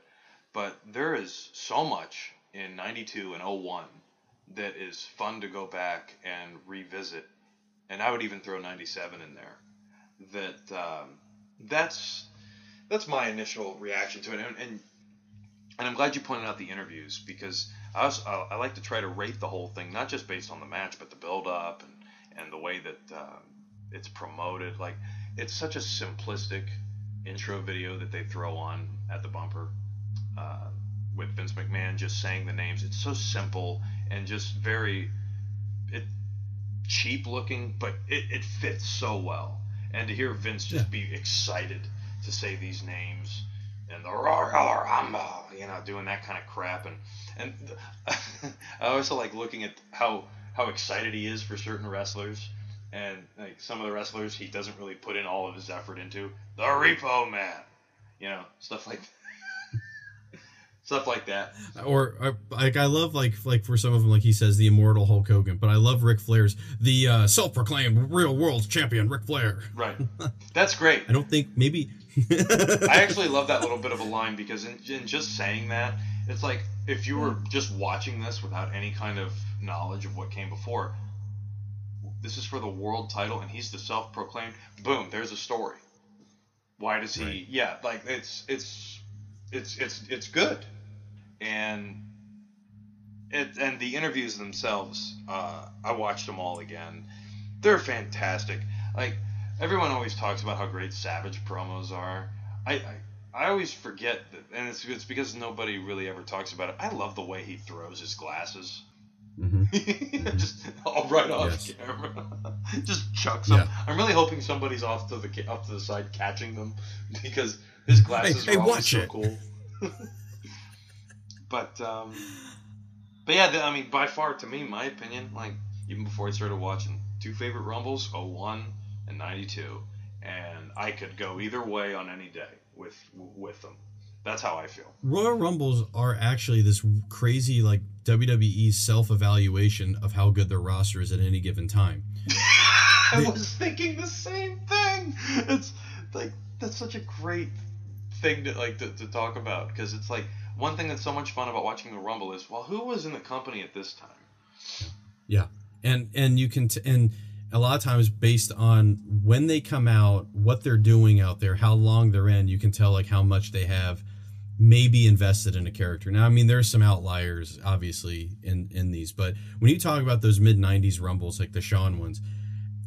but there is so much in '92 and 01 that is fun to go back and revisit. And I would even throw '97 in there. That um, that's that's my initial reaction to it, and, and and I'm glad you pointed out the interviews because I was I, I like to try to rate the whole thing not just based on the match but the build up and and the way that um, it's promoted. Like it's such a simplistic intro video that they throw on at the bumper uh, with Vince McMahon just saying the names. It's so simple and just very it cheap looking, but it, it fits so well. And to hear Vince just Yeah. be excited to say these names and the roar, roar, rumble, you know, doing that kind of crap, and and <laughs> I also like looking at how how excited he is for certain wrestlers, and like some of the wrestlers he doesn't really put in all of his effort into. The Repo Man, you know, stuff like stuff like that. Or uh, like I love like like for some of them like he says the immortal Hulk Hogan, but I love Ric Flair's the uh, self-proclaimed real world champion Ric Flair. Right, <laughs> that's great. I don't think maybe. <laughs> I actually love that little bit of a line because in, in just saying that, it's like if you were just watching this without any kind of knowledge of what came before, this is for the world title and he's the self-proclaimed. Boom, there's a story. Why does he? Right. Yeah, like it's it's it's it's it's good, and it and the interviews themselves. Uh, I watched them all again. They're fantastic. Like everyone always talks about how great Savage promos are. I, I I always forget that, and it's it's because nobody really ever talks about it. I love the way he throws his glasses. Mhm. <laughs> just all right off Yes. camera, <laughs> just chucks them. Yeah. I'm really hoping somebody's off to the off to the side catching them <laughs> because his glasses hey, are always watch so it. cool. <laughs> but um, but yeah, the, I mean, by far to me, my opinion, like even before I started watching, two favorite Rumbles, 01 and 92, and I could go either way on any day with with them. That's how I feel. Royal Rumbles are actually this crazy like WWE self-evaluation of how good their roster is at any given time. <laughs> I They- was thinking the same thing. It's like that's such a great thing to like to, to talk about because it's like one thing that's so much fun about watching the Rumble is well, who was in the company at this time? Yeah, and and you can t- and a lot of times based on when they come out, what they're doing out there, how long they're in, you can tell like how much they have maybe invested in a character. Now, I mean, there's some outliers obviously in in these, but when you talk about those mid '90s rumbles like the Shawn ones.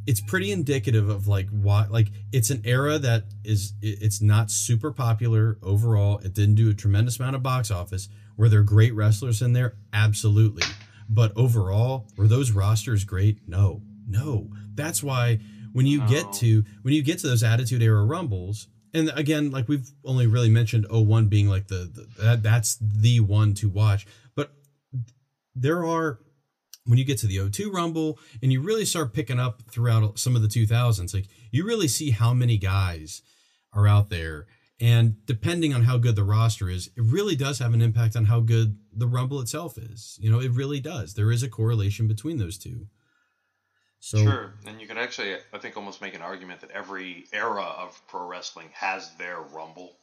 It's pretty indicative of like what like it's an era that is it's not super popular overall. It didn't do a tremendous amount of box office. Were there great wrestlers in there? Absolutely. But overall, were those rosters great? No, no. That's why when you get to when you get to those Attitude Era Rumbles, and again, like we've only really mentioned 01 being like the, the that, that's the one to watch. But there are when you get to the 02 Rumble and you really start picking up throughout some of the 2000s, like you really see how many guys are out there. And depending on how good the roster is, it really does have an impact on how good the Rumble itself is. You know, it really does. There is a correlation between those two. So, Sure, and you could actually, I think, almost make an argument that every era of pro wrestling has their Rumble.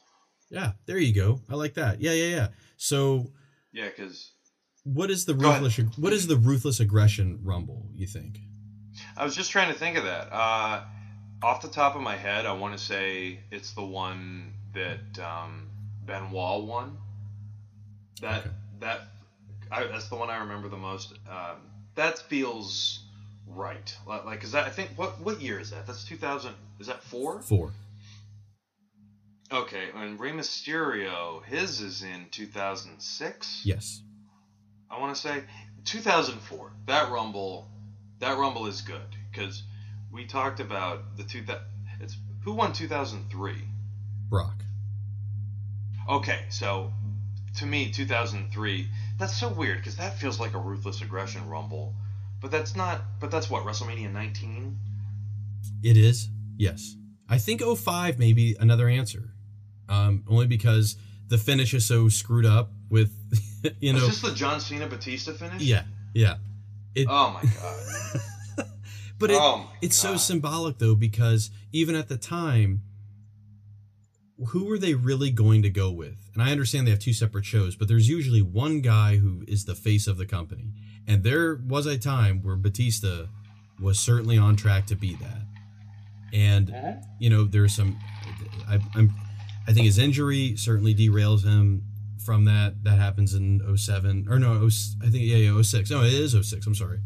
yeah, there you go. I like that. Yeah, yeah, yeah. So, Yeah, because what is the ruthless what is the ruthless aggression rumble, you think? I was just trying to think of that. Uh, off the top of my head, I want to say it's the one that um, Benoit won. That Okay. that I, that's the one I remember the most. Um, that feels right. Like, is that I think what what year is that? That's 2000. Is that four? 4. Okay, and Rey Mysterio, his is in 2006. Yes. I want to say 2004. That Rumble, that Rumble is good because we talked about the two it's who won 2003. Brock. Okay, so to me 2003 that's so weird because that feels like a ruthless aggression Rumble, but that's not. But that's what WrestleMania 19. It is. Yes. I think 05 may be another answer. Um, only because the finish is so screwed up with <laughs> <laughs> you know, Is this the John Cena Batista finish? yeah, yeah. It, Oh my god. <laughs> But it, Oh my it's so symbolic though because even at the time, who were they really going to go with? And I understand they have two separate shows, but there's usually one guy who is the face of the company. And there was a time where Batista was certainly on track to be that. And uh-huh. you know, there's some. I, I'm. I think his injury certainly derails him from that. That happens in 07 or no, 0, I think yeah, yeah, 06. No, it is 06. I'm sorry.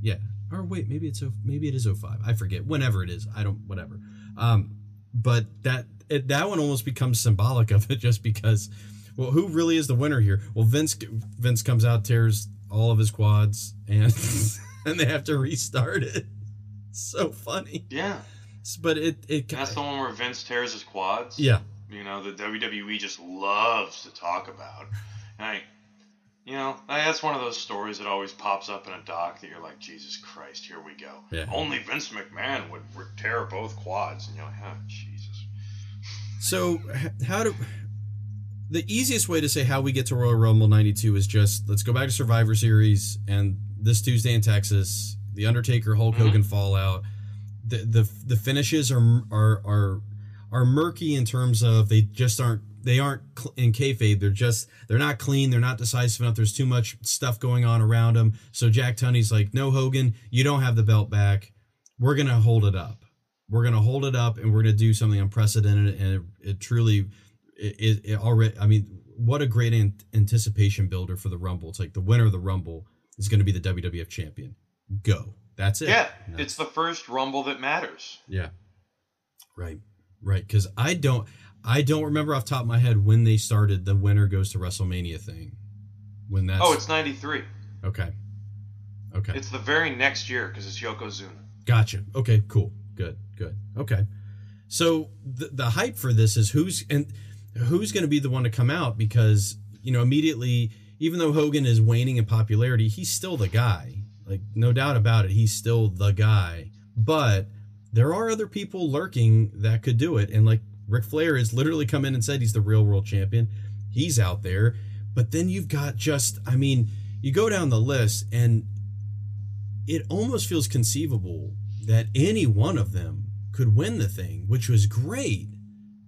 Yeah. Or wait, maybe it's 0, maybe it is 05. I forget. Whenever it is, I don't. Whatever. Um, but that it, that one almost becomes symbolic of it, <laughs> just because. Well, who really is the winner here? Well, Vince Vince comes out, tears all of his quads, and <laughs> and they have to restart it. <laughs> So funny, Yeah. but it it That's the one where Vince tears his quads. yeah You know, the WWE just loves to talk about. And I, you know, that's one of those stories that always pops up in a doc that you're like, Jesus Christ, here we go. Yeah. Only Vince McMahon would, would tear both quads. And you're like, oh, Jesus. So how do the easiest way to say how we get to Royal Rumble 92 is just let's go back to Survivor Series and this Tuesday in Texas, the Undertaker Hulk mm-hmm. Hogan fallout. The the the finishes are are are are murky in terms of they just aren't they aren't in kayfabe. They're just they're not clean. They're not decisive enough. There's too much stuff going on around them. So Jack Tunney's like, no Hogan, you don't have the belt back. We're gonna hold it up. We're gonna hold it up, and we're gonna do something unprecedented. And it, it truly, it, it, already. I mean, what a great an- anticipation builder for the Rumble. It's like the winner of the Rumble is going to be the WWF champion. Go. That's it. Yeah, And it's the first Rumble that matters. yeah. Right. Right. Because I don't. I don't remember off the top of my head when they started the winner goes to WrestleMania thing. When that's Oh, it's 93. okay. Okay. It's the very next year because it's Yokozuna. Gotcha. Okay, cool. Good, good. Okay. So the, the hype for this is who's and who's going to be the one to come out because, you know, immediately even though Hogan is waning in popularity, he's still the guy. Like no doubt about it, he's still the guy. But there are other people lurking that could do it and like Ric Flair has literally come in and said he's the real world champion. He's out there. But then you've got just I mean, you go down the list and it almost feels conceivable that any one of them could win the thing, which was great.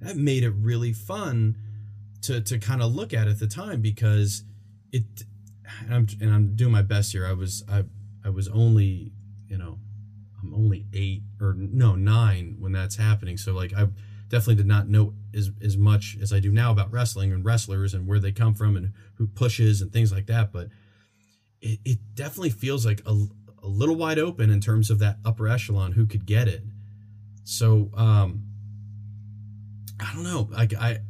That made it really fun to to kind of look at at the time because it and I'm and I'm doing my best here. I was I I was only, I'm only 8 or no, 9 when that's happening. So like I definitely did not know as as much as I do now about wrestling and wrestlers and where they come from and who pushes and things like that, but it, it definitely feels like a, a little wide open in terms of that upper echelon who could get it. So um I don't know. Like I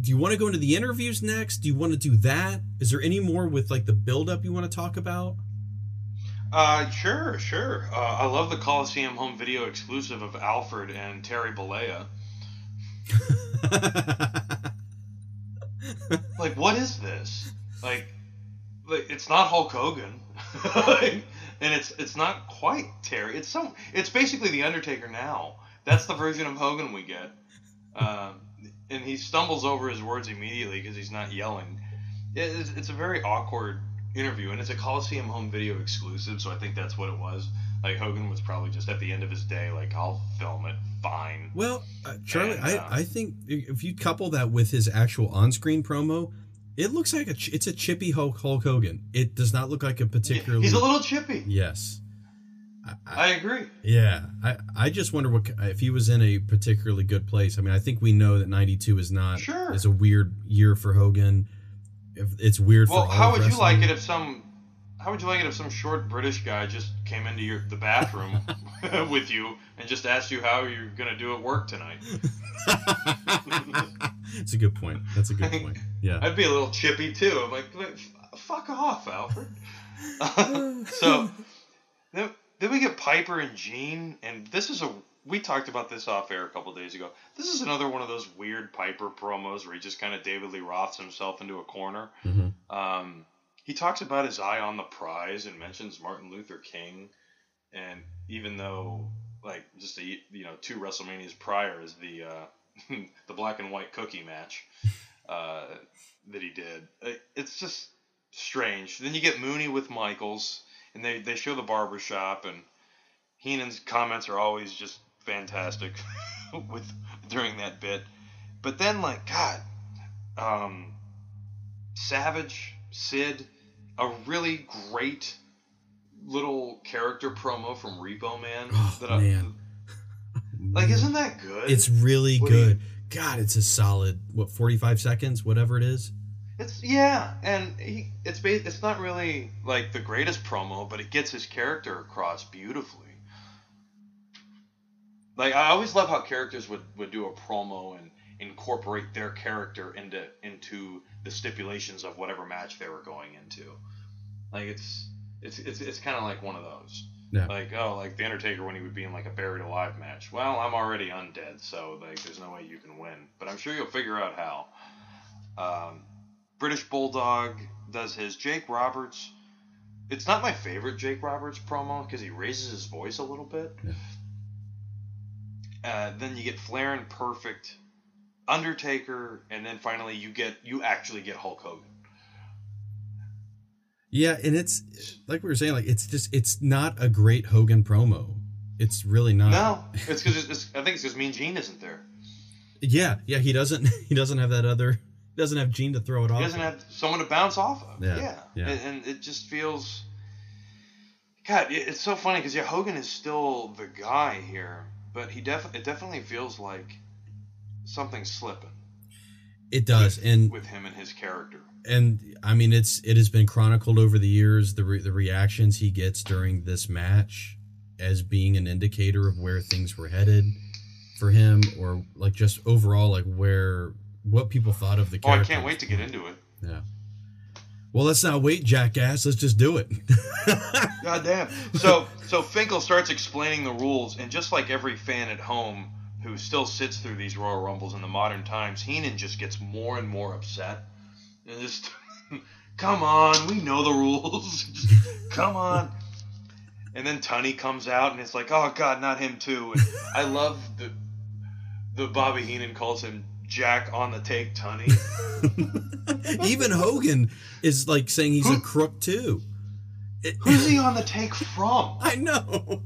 do you want to go into the interviews next? Do you want to do that? Is there any more with like the buildup you want to talk about? Uh, sure, sure. Uh, I love the Coliseum home video exclusive of Alfred and Terry Bollea. <laughs> Like, what is this? Like, like it's not Hulk Hogan, <laughs> and it's it's not quite Terry. It's some. It's basically the Undertaker now. That's the version of Hogan we get. Um, and he stumbles over his words immediately because he's not yelling. It- It's, it's a very awkward interview, and it's a Coliseum home video exclusive, so I think that's what it was. Like Hogan was probably just at the end of his day, like I'll film it, fine. Well, uh, Charlie, And, I, uh, I think if you couple that with his actual on-screen promo, it looks like a ch- it's a chippy Hulk, Hulk Hogan. It does not look like a particularly He's a little chippy. yes. I, I, agree. yeah, I, I just wonder what if he was in a particularly good place. I mean, I think we know that '92 is not Sure. is a weird year for Hogan. If it's weird Well, for how would you like it if some? How would you like it if some short British guy just came into your the bathroom <laughs> <laughs> with you and just asked you how you're gonna do at work tonight? <laughs> it's a good point. That's a good point. Yeah. I'd be a little chippy too. I'm like, "Wait, f- fuck off, Alfred. so then, then we get Piper and Gene, and this is a we talked about this off air a couple days ago. This is another one of those weird Piper promos where he just kind of David Lee Roths himself into a corner. Mhm. Um, he talks about his eye on the prize and mentions Martin Luther King, and even though like just a, you know two WrestleManias prior is the uh, <laughs> the black and white cookie match. <laughs> uh, that he did. Uh, It's just strange. Then you get Mooney with Michaels, and they, they show the barber shop, and Heenan's comments are always just fantastic <laughs> with during that bit. But then, like, God, um, Savage, Sid, a really great little character promo from Repo Man. Oh, that I- man. <laughs> like, isn't that good? It's really What do you- good. God, it's a solid what 45 seconds, whatever it is. It's yeah, and he it's it's not really like the greatest promo, but it gets his character across beautifully. Like I always love how characters would, would do a promo and incorporate their character into into the stipulations of whatever match they were going into. Like it's it's it's, it's kind of like one of those. Yeah. Like oh, like the Undertaker when he would be in like a buried alive match. Well, I'm already undead, so like there's no way you can win. But I'm sure you'll figure out how. Um, British Bulldog does his. Jake Roberts. It's not my favorite Jake Roberts promo because he raises his voice a little bit. Yeah. Uh, then you get Flair and Perfect, Undertaker, and then finally you get you actually get Hulk Hogan. Yeah, and it's like we were saying, like it's just it's not a great Hogan promo. It's really not. No, it's because it's, it's, I think it's because Mean Gene isn't there. Yeah, yeah, he doesn't. <laughs> He doesn't have that other. He doesn't have Gene to throw it off. He doesn't have someone to bounce off of. Yeah, Yeah, yeah. And, and it just feels. God, it's so funny because yeah, Hogan is still the guy here, but he def it definitely feels like something's slipping It does, and with him and his character. and I mean it's it has been chronicled over the years the re, the reactions he gets during this match as being an indicator of where things were headed for him or like just overall like where what people thought of the Oh, I can't wait to get into it. Yeah. Well, let's not wait, jackass. Let's just do it. <laughs> God damn. So so Finkel starts explaining the rules, and just like every fan at home who still sits through these Royal Rumbles in the modern times, Heenan just gets more and more upset. And just <laughs> come on, we know the rules. <laughs> Come on. And then Tunney comes out and it's like, oh god, not him too. And I love the the Bobby Heenan calls him Jack on the take Tunney. <laughs> Even Hogan is like saying he's a crook too. It- Who's he <laughs> on the take from? I know.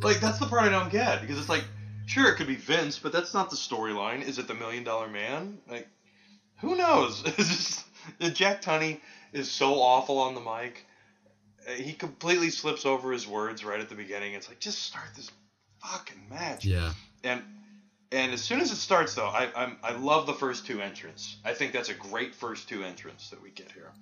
Like that's the part I don't get because it's like, sure, it could be Vince, but that's not the storyline. Is it the Million Dollar Man? Like, who knows? <laughs> Just Jack Tunney is so awful on the mic. Uh, He completely slips over his words right at the beginning. It's like just start this fucking match. yeah. And and as soon as it starts, though, I I'm, I love the first two entrants. I think that's a great first two entrants that we get here.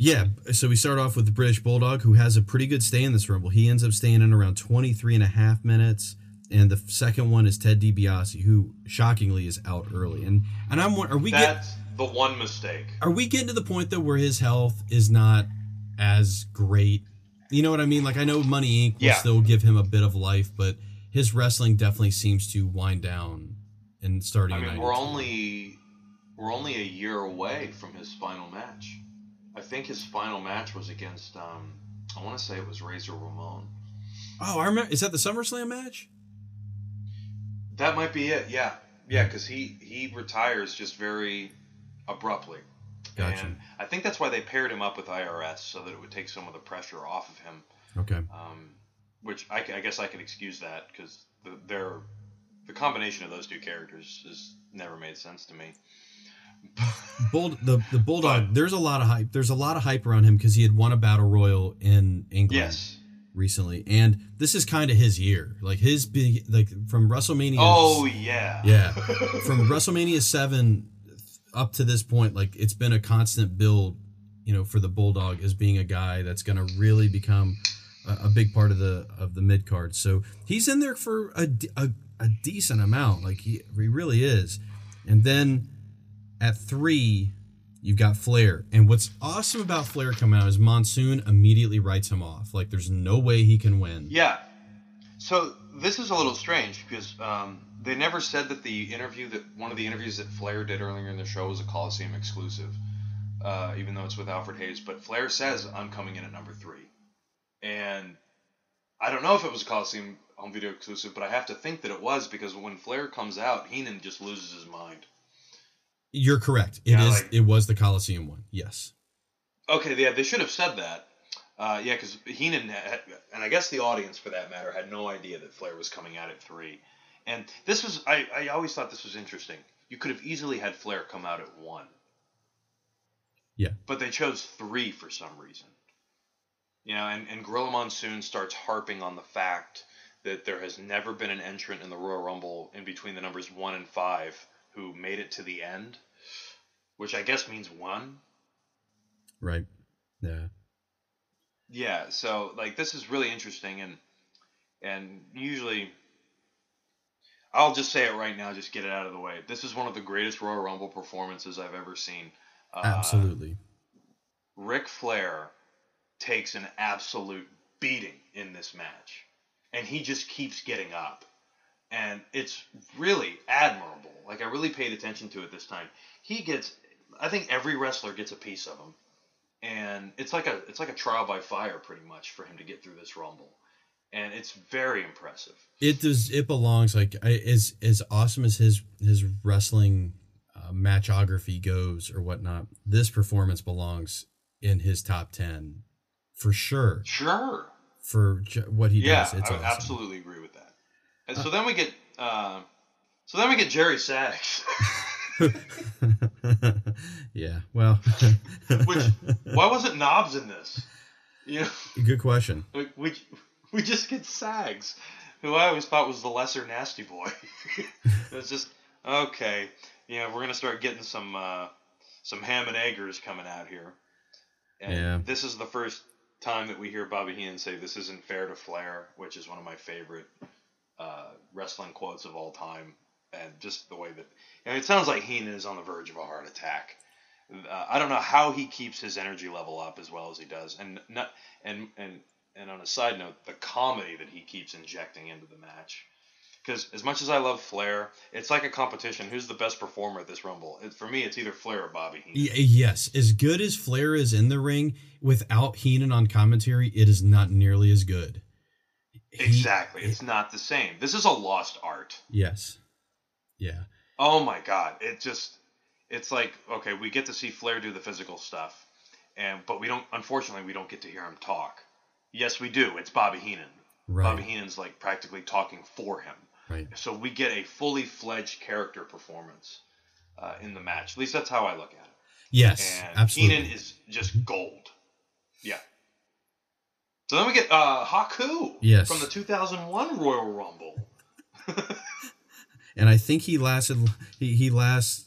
Yeah, so we start off with the British Bulldog, who has a pretty good stay in this Rumble. He ends up staying in around 23 and a half minutes. And the second one is Ted DiBiase, who shockingly is out early. And and I'm are we get, That's the one mistake. are we getting to the point though where his health is not as great? You know what I mean? Like I know Money Inc. will Yeah. still give him a bit of life, but his wrestling definitely seems to wind down and starting. I mean, we're only we're only a year away from his final match. I think his final match was against um, I want to say it was Razor Ramon. Oh, I remember. Is that the SummerSlam match? That might be it. Yeah, yeah, because he he retires just very abruptly. Gotcha. And I think that's why they paired him up with IRS so that it would take some of the pressure off of him. Okay. Um, which I, I guess I can excuse that because the, they're the combination of those two characters has never made sense to me. <laughs> Bull the the bulldog. There's a lot of hype. There's a lot of hype around him because he had won a battle royal in England Yes. recently, and this is kind of his year. Like his big like from WrestleMania. Oh yeah. yeah, <laughs> from WrestleMania seven up to this point, like it's been a constant build. You know, for the bulldog as being a guy that's going to really become a, big part of the of the mid card. So he's in there for a, a, a decent amount. Like he, he really is. And then at three, you've got Flair. And what's awesome about Flair coming out is Monsoon immediately writes him off. Like there's no way he can win. Yeah. So this is a little strange because um, they never said that the interview that one of the interviews that Flair did earlier in the show was a Coliseum exclusive, uh, even though it's with Alfred Hayes. But Flair says I'm coming in at number three, and I don't know if it was a Coliseum home video exclusive, but I have to think that it was because when Flair comes out, Heenan just loses his mind. You're correct. It is. Yeah, like- it was the Coliseum one. Yes. Okay, yeah, they should have said that. Uh, yeah, because Heenan had, and I guess the audience for that matter had no idea that Flair was coming out at three. And this was I, I always thought this was interesting. You could have easily had Flair come out at one. Yeah. But they chose three for some reason. You know, and, and Gorilla Monsoon starts harping on the fact that there has never been an entrant in the Royal Rumble in between the numbers one and five who made it to the end, which I guess means one. Right. Yeah. Yeah, so like this is really interesting and and usually I'll just say it right now, just get it out of the way. This is one of the greatest Royal Rumble performances I've ever seen. Uh, Absolutely. Ric Flair takes an absolute beating in this match, and he just keeps getting up, and it's really admirable. Like I really paid attention to it this time. He gets, I think every wrestler gets a piece of him, and it's like a it's like a trial by fire pretty much for him to get through this Rumble, and it's very impressive. It does. It belongs. Like as as awesome as his his wrestling uh, matchography goes or whatnot. This performance belongs in his top ten for sure. Sure. For what he yeah, does, it's I awesome. absolutely agree with that. And so then we get, uh, so then we get Jerry Sags. <laughs> yeah. Well. <laughs> Which why wasn't Knobbs in this? You know, Good question. we we, we just get Sags, who I always thought was the lesser nasty boy. <laughs> it's just okay. You know, we're gonna start getting some uh, some ham and eggers coming out here. And Yeah. this is the first time that we hear Bobby Heenan say this isn't fair to Flair, which is one of my favorite uh, wrestling quotes of all time. And just the way that it sounds like Heenan is on the verge of a heart attack. Uh, I don't know how he keeps his energy level up as well as he does, and not and and and on a side note, the comedy that he keeps injecting into the match. Because as much as I love Flair, it's like a competition. Who's the best performer at this Rumble? It, for me, it's either Flair or Bobby Heenan. Yes, as good as Flair is in the ring, without Heenan on commentary, it is not nearly as good. He- Exactly. It's not the same. This is a lost art. yes. Yeah. Oh my god. It just it's like okay, we get to see Flair do the physical stuff, and but we don't unfortunately we don't get to hear him talk. Yes, we do. It's Bobby Heenan. Right. Bobby Heenan's like practically talking for him. Right. So we get a fully fledged character performance uh, in the match. At least that's how I look at it. Yes. And absolutely. Heenan is just gold. Yeah. So then we get uh, Haku Yes. from the 2001 Royal Rumble. <laughs> and I think he lasted. He he lasts.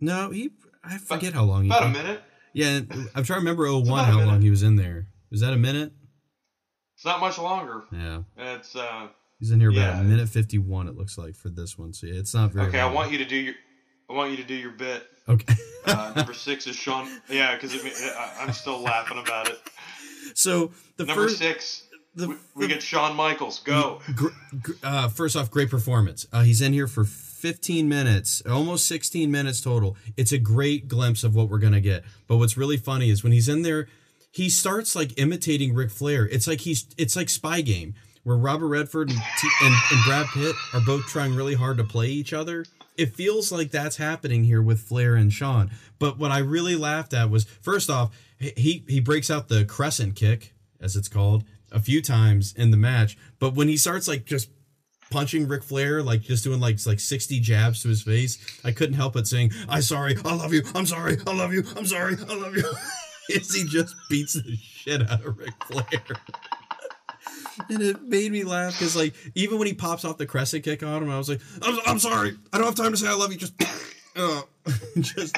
No, he. I forget how long. He, about a minute. Yeah, I'm trying to remember 01 about a how long he was in there. Was that a minute? It's not much longer. Yeah, It's uh he's in here about Yeah. a minute 51. It looks like for this one. So yeah, it's not very. okay. I want you to do your I want you to do your bit. Okay. Uh, number six is Shawn. Yeah, because I'm still laughing about it. so the Number first. six, the- we, we the- get Shawn Michaels. Go. Gr- gr- uh, first off, great performance. Uh, he's in here for 15 minutes, almost 16 minutes total. It's a great glimpse of what we're gonna get. But what's really funny is when he's in there, he starts like imitating Ric Flair. It's like he's it's like Spy Game, where Robert Redford and, T- and, and Brad Pitt are both trying really hard to play each other. It feels like that's happening here with Flair and Shawn. But what I really laughed at was first off, he he breaks out the crescent kick, as it's called, a few times in the match. But when he starts like just punching Ric Flair, like just doing like like 60 jabs to his face, I couldn't help but saying, I'm sorry, I love you, I'm sorry, I love you, I'm sorry, I love you. <laughs> He just beats the shit out of Ric Flair. <laughs> and it made me laugh because like even when he pops off the crescent kick on him, I was like, I'm, I'm sorry, I don't have time to say I love you. Just, <coughs> uh, <laughs> just,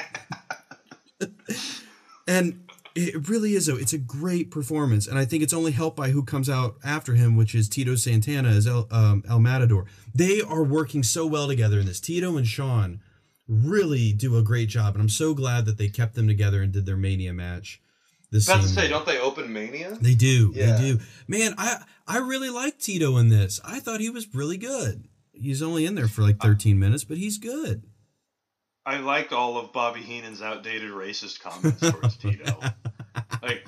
<laughs> and it really is. A, it's a great performance, and I think it's only helped by who comes out after him, which is Tito Santana as El, um, El Matador. They are working so well together in this. Tito and Shawn really do a great job, and I'm so glad that they kept them together and did their Mania match. This About to say, don't they open Mania? They do. Yeah. They do. Man, I I really like Tito in this. I thought he was really good. He's only in there for like 13 minutes, but he's good. I like all of Bobby Heenan's outdated racist comments towards Tito. <laughs> Like,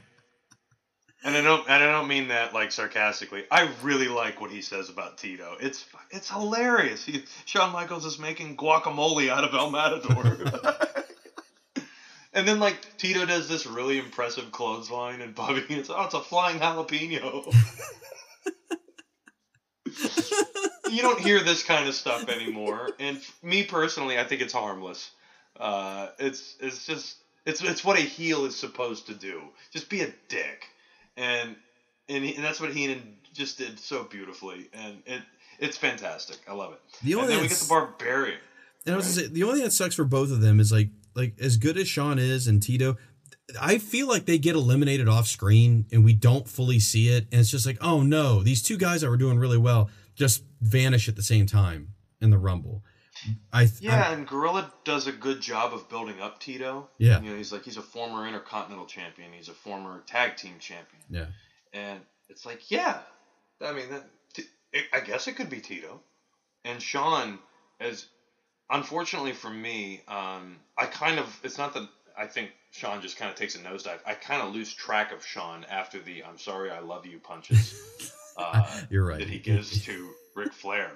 and I don't, and I don't mean that like sarcastically. I really like what he says about Tito. It's it's hilarious. He, Shawn Michaels is making guacamole out of El Matador. <laughs> And then like Tito does this really impressive clothesline, and Bobby it's oh it's a flying jalapeno. <laughs> you don't hear this kind of stuff anymore, and f- me personally, I think it's harmless. Uh, it's it's just it's it's what a heel is supposed to do. Just be a dick, and and, he, and that's what Heenan just did so beautifully, and it it's fantastic. I love it. The only and then we get the barbarian. And I was gonna say, the only thing that sucks for both of them is like like as good as Shawn is and Tito, I feel like they get eliminated off screen and we don't fully see it, and it's just like, oh no, these two guys that were doing really well just vanish at the same time in the Rumble. I Yeah, I- and Gorilla does a good job of building up Tito. Yeah. you know, he's like he's a former Intercontinental Champion. He's a former Tag Team Champion. yeah, And it's like, yeah, I mean, that, t- I guess it could be Tito. And Shawn, as unfortunately for me, um, I kind of, it's not that I think Shawn just kind of takes a nosedive. I kind of lose track of Shawn after the I'm sorry, I love you punches <laughs> uh, You're right. that he gives to Ric Flair.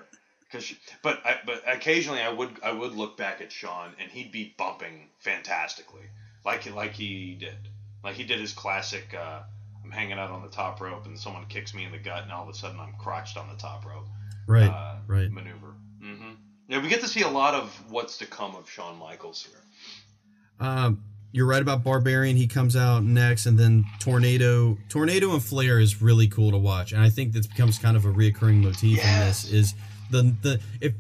Cause, but I, but occasionally I would I would look back at Shawn and he'd be bumping fantastically like like he did like he did his classic uh, I'm hanging out on the top rope and someone kicks me in the gut and all of a sudden I'm crotched on the top rope right, uh, right. maneuver. Yeah, we get to see a lot of what's to come of Shawn Michaels here. Um, you're right about Barbarian. He comes out next, and then Tornado. Tornado and Flair is really cool to watch, and I think this becomes kind of a reoccurring motif in this. Is the the if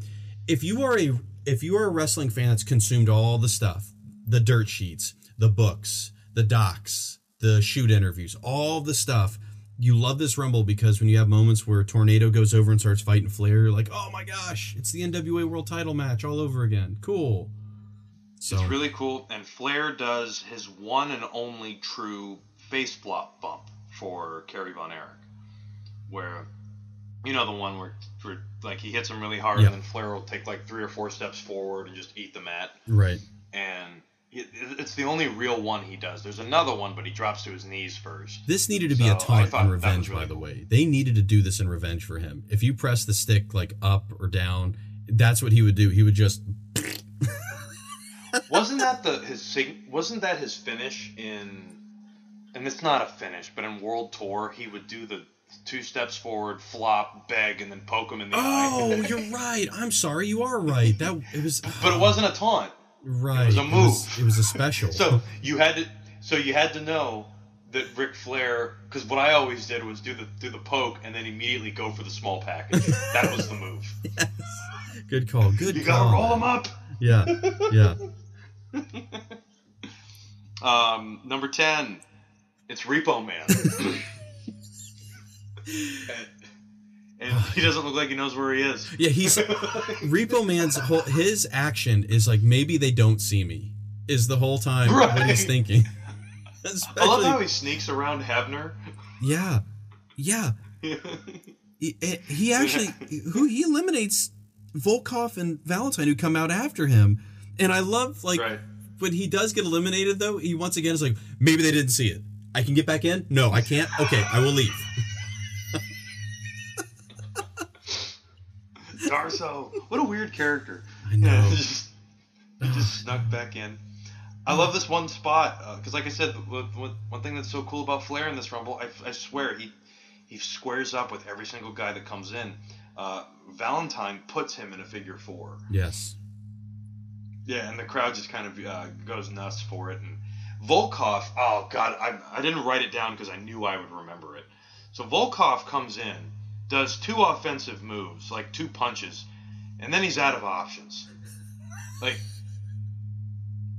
if you are a if you are a wrestling fan that's consumed all the stuff, the dirt sheets, the books, the docs, the shoot interviews, all the stuff. You love this Rumble because when you have moments where a Tornado goes over and starts fighting Flair, you're like, oh my gosh, it's the NWA World Title match all over again. Cool. So It's really cool, and Flair does his one and only true face flop bump for Kerry Von Erich, where you know the one where, where like he hits him really hard, Yeah. and then Flair will take like three or four steps forward and just eat the mat, right. and it's the only real one he does. There's another one, but he drops to his knees first. This needed to be So, a taunt thought and that was revenge, really by the way. They needed to do this in revenge for him. If you press the stick like up or down, that's what he would do. He would just <laughs> wasn't that the his wasn't that his finish in and it's not a finish but in world tour he would do the two steps forward flop beg and then poke him in the Oh, eye Oh, you're right. I'm sorry. You are right. That it was but it wasn't a taunt right. It was a It was, move. it was a special. <laughs> so you had to so you had to know that Ric Flair because what I always did was do the do the poke and then immediately go for the small package that was the move <laughs> good call. Good call. you call. gotta roll them up Yeah. Yeah. <laughs> Um, number 10, it's Repo Man. <sighs> he doesn't look like he knows where he is. Yeah, he's <laughs> Repo Man's whole his action is like maybe they don't see me. Is the whole time what he's Right. thinking. <laughs> <laughs> I love how he sneaks around Hebner. Yeah, yeah. He, eh, he actually who he eliminates Volkov and Valentine who come out after him, and I love like right. when he does get eliminated though. He once again is like maybe they didn't see it. I can get back in. No, I can't. Okay, I will leave. Darsow. What a weird character. I know. Yeah, just, he just snuck back in. I love this one spot because, like I said, one one thing that's so cool about Flair in this Rumble, I, I swear he he squares up with every single guy that comes in. Uh, Valentine puts him in a figure four. Yes. Yeah, and the crowd just kind of uh, goes nuts for it. And Volkov, oh god, I, I didn't write it down because I knew I would remember it. So Volkov comes in, does two offensive moves, like two punches, and then he's out of options. Like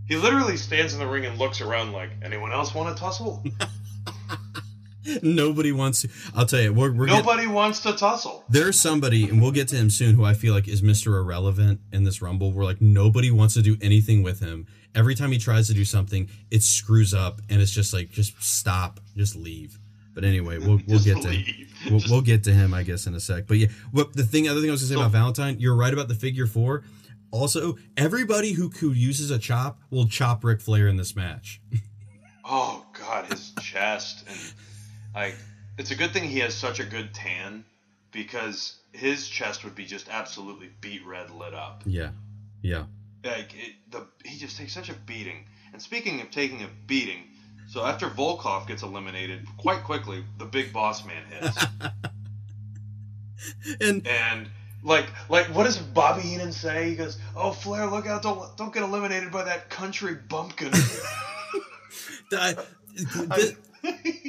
he literally stands in the ring and looks around like, anyone else want to tussle? <laughs> Nobody wants to. I'll tell you, we're, we're getting- Nobody wants to tussle. There's somebody, and we'll get to him soon, who I feel like is Mr. Irrelevant in this Rumble. We're like nobody wants to do anything with him. Every time he tries to do something, it screws up, and it's just like, just stop, just leave. But anyway, we'll we'll get to we'll, we'll get to him, I guess, in a sec. But yeah, what the thing, other thing I was gonna say So- about Valentine, you're right about the figure four. Also, everybody who who uses a chop will chop Ric Flair in this match. <laughs> Oh god, his chest and like it's a good thing he has such a good tan because his chest would be just absolutely beet red lit up. Yeah, yeah, Like it, the he just takes such a beating. And speaking of taking a beating, so after Volkov gets eliminated quite quickly, the big boss man hits. <laughs> and and like like what does Bobby Heenan say? He goes, "Oh Flair, look out! Don't don't get eliminated by that country bumpkin." <laughs> I, <laughs> the,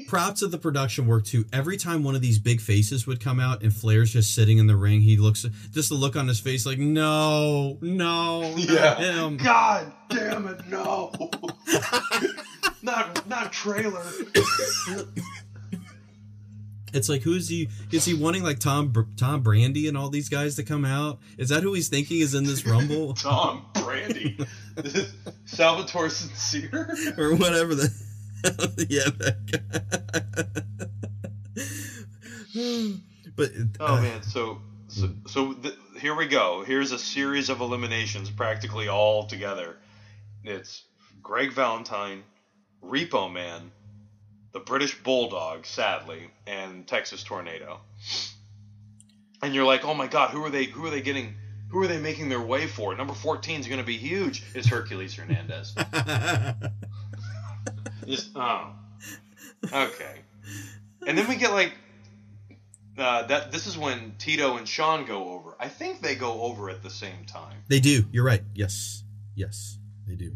props of the production work too. Every time one of these big faces would come out and Flair's just sitting in the ring, he looks just the look on his face like, no, no, yeah, him. God damn it, no, not not trailer. It's like who's he? Is he wanting like Tom Tom Brandi and all these guys to come out? Is that who he's thinking is in this Rumble? <laughs> Tom Brandi, <laughs> Salvatore Sincere, <laughs> or whatever the yeah that guy. but oh uh, man, so so so th- here we go. Here's a series of eliminations, practically all together. It's Greg Valentine, Repo Man, the British Bulldog, sadly, and Texas Tornado. And you're like, oh my God, who are they? Who are they getting? Who are they making their way for? Number 14 is going to be huge. It's Hercules Hernandez. <laughs> Just oh, okay. And then we get like uh, that. This is when Tito and Shawn go over. I think they go over at the same time. They do. You're right. Yes. Yes, they do.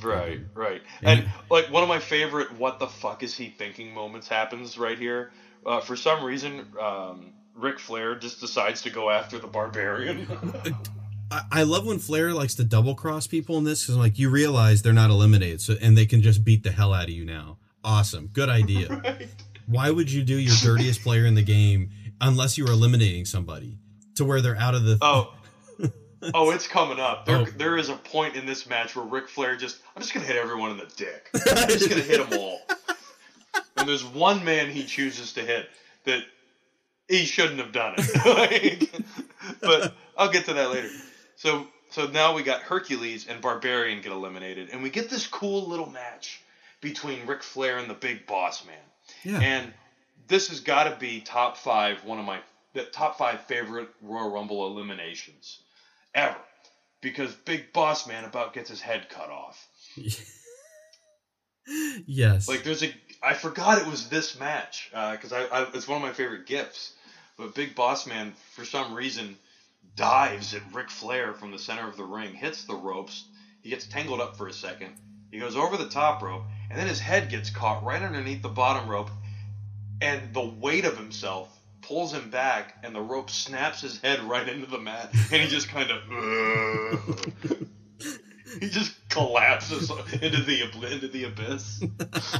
Right, right. And like one of my favorite "What the fuck is he thinking?" moments happens right here. Uh, for some reason, um, Ric Flair just decides to go after the Barbarian. <laughs> I love when Flair likes to double cross people in this because like you realize they're not eliminated, so and they can just beat the hell out of you now. Awesome, good idea. <laughs> Right. Why would you do your dirtiest player in the game unless you were eliminating somebody to where they're out of the? Oh, oh, it's coming up. There, oh. there is a point in this match where Ric Flair just, I'm just gonna hit everyone in the dick. <laughs> I'm just gonna hit them all. And there's one man he chooses to hit that he shouldn't have done it. <laughs> but I'll get to that later. So, so now we got Hercules and Barbarian get eliminated, and we get this cool little match between Ric Flair and the Big Boss Man. Yeah. And this has got to be top five, one of my the top five favorite Royal Rumble eliminations ever because Big Boss Man about gets his head cut off. <laughs> yes. Like there's a I forgot it was this match because uh, I, I it's one of my favorite gifts. But Big Boss Man for some reason dives at Ric Flair from the center of the ring, hits the ropes. He gets tangled up for a second. He goes over the top rope, and then his head gets caught right underneath the bottom rope, and the weight of himself pulls him back, and the rope snaps his head right into the mat, and he just kind of. <laughs> he just collapses into the into the abyss.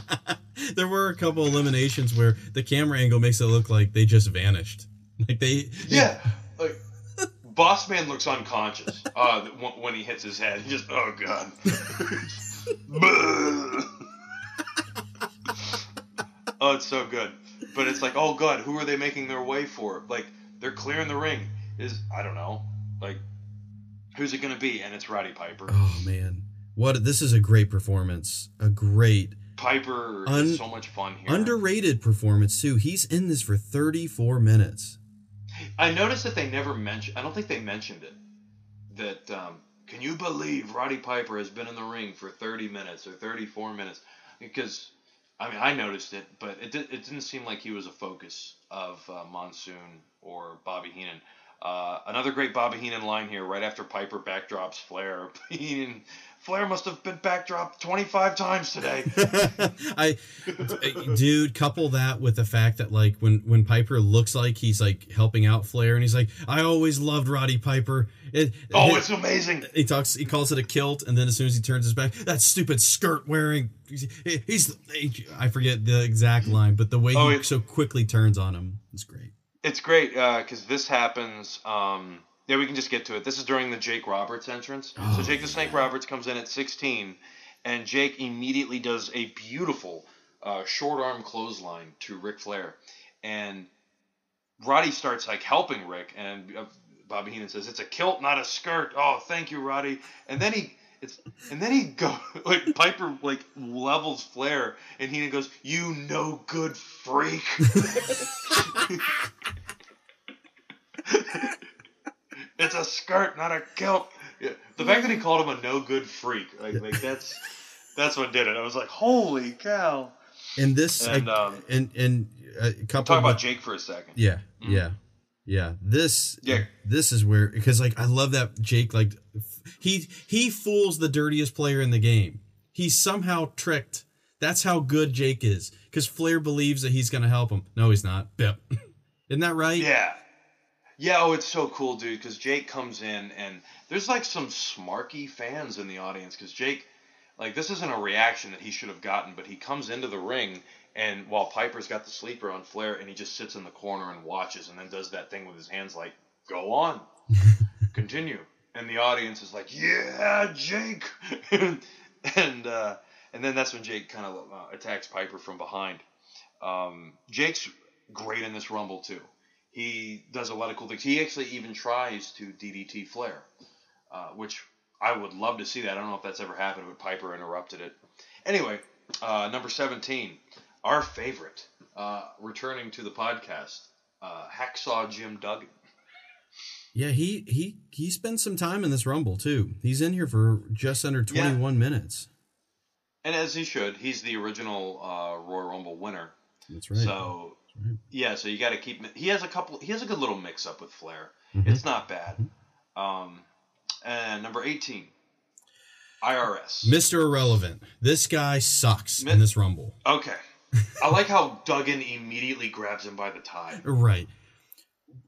<laughs> there were a couple eliminations where the camera angle makes it look like they just vanished. Like they Yeah. Like Boss Man looks unconscious uh, when he hits his head. He just oh god. <laughs> oh, it's so good but it's like, oh god, who are they making their way for? Like they're clearing the ring. Is I don't know, like who's it going to be? And it's Roddy Piper. Oh man, what this is a great performance, a great Piper un- is so much fun here. Underrated performance too. He's in this for 34 minutes. I noticed that they never mentioned. I don't think they mentioned it. That um, can you believe Roddy Piper has been in the ring for 30 minutes or 34 minutes? Because I mean, I noticed it, but it, did, it didn't seem like he was a focus of uh, Monsoon or Bobby Heenan. Uh, another great Bobby Heenan line here, right after Piper backdrops Flair. <laughs> Heenan, Flair must have been backdropped 25 times today. <laughs> I, dude, couple that with the fact that like when when Piper looks like he's like helping out Flair, and he's like, I always loved Roddy Piper. It, oh, it, it's amazing. He talks, he calls it a kilt, and then as soon as he turns his back, that stupid skirt wearing. He's, I forget the exact line, but the way oh, he so quickly turns on him is great. It's great because uh, this happens. Um, yeah, we can just get to it. This is during the Jake Roberts entrance. Oh, so Jake the Snake. Roberts comes in at 16, and Jake immediately does a beautiful uh, short arm clothesline to Ric Flair, and Roddy starts like helping Ric, and uh, Bobby Heenan says it's a kilt, not a skirt. Oh, thank you, Roddy. And then he it's and then he go <laughs> like Piper like levels Flair, and Heenan goes, "You no good freak." <laughs> <laughs> it's a skirt, not a kilt. The fact that he called him a no good freak, like, like that's That's what did it. I was like, holy cow. And this, And, I- um, and and a couple. Talk about with- Jake for a second. Yeah, yeah, yeah. This, Yeah. this is where because like I love that Jake like he he fools the dirtiest player in the game. He's somehow tricked. That's how good Jake is because Flair believes that he's going to help him. No, he's not. Bip. <laughs> Isn't that right? Yeah. Yeah, oh, it's so cool, dude, because Jake comes in and there's like some smarky fans in the audience because Jake, like, this isn't a reaction that he should have gotten, but he comes into the ring and while Piper's got the sleeper on Flair and he just sits in the corner and watches and then does that thing with his hands like, go on, <laughs> continue. And the audience is like, yeah, Jake. <laughs> and, uh, and then that's when Jake kind of uh, attacks Piper from behind. Um, Jake's great in this Rumble, too he does a lot of cool things. He actually even tries to DDT Flair, uh, which I would love to see that. I don't know if that's ever happened, but Piper interrupted it. Anyway, uh, number 17, our favorite, uh, returning to the podcast, uh, Hacksaw Jim Duggan. Yeah, he he he spent some time in this Rumble too. He's in here for just under 21 minutes. And as he should, he's the original uh, Royal Rumble winner. That's right. So yeah, so you got to keep. He has a couple. He has a good little mix up with Flair. Mhm. It's not bad. Um, and number eighteen, IRS. Mr. Irrelevant. This guy sucks Mi- in this Rumble. Okay, I like how Duggan immediately grabs him by the tie. Right.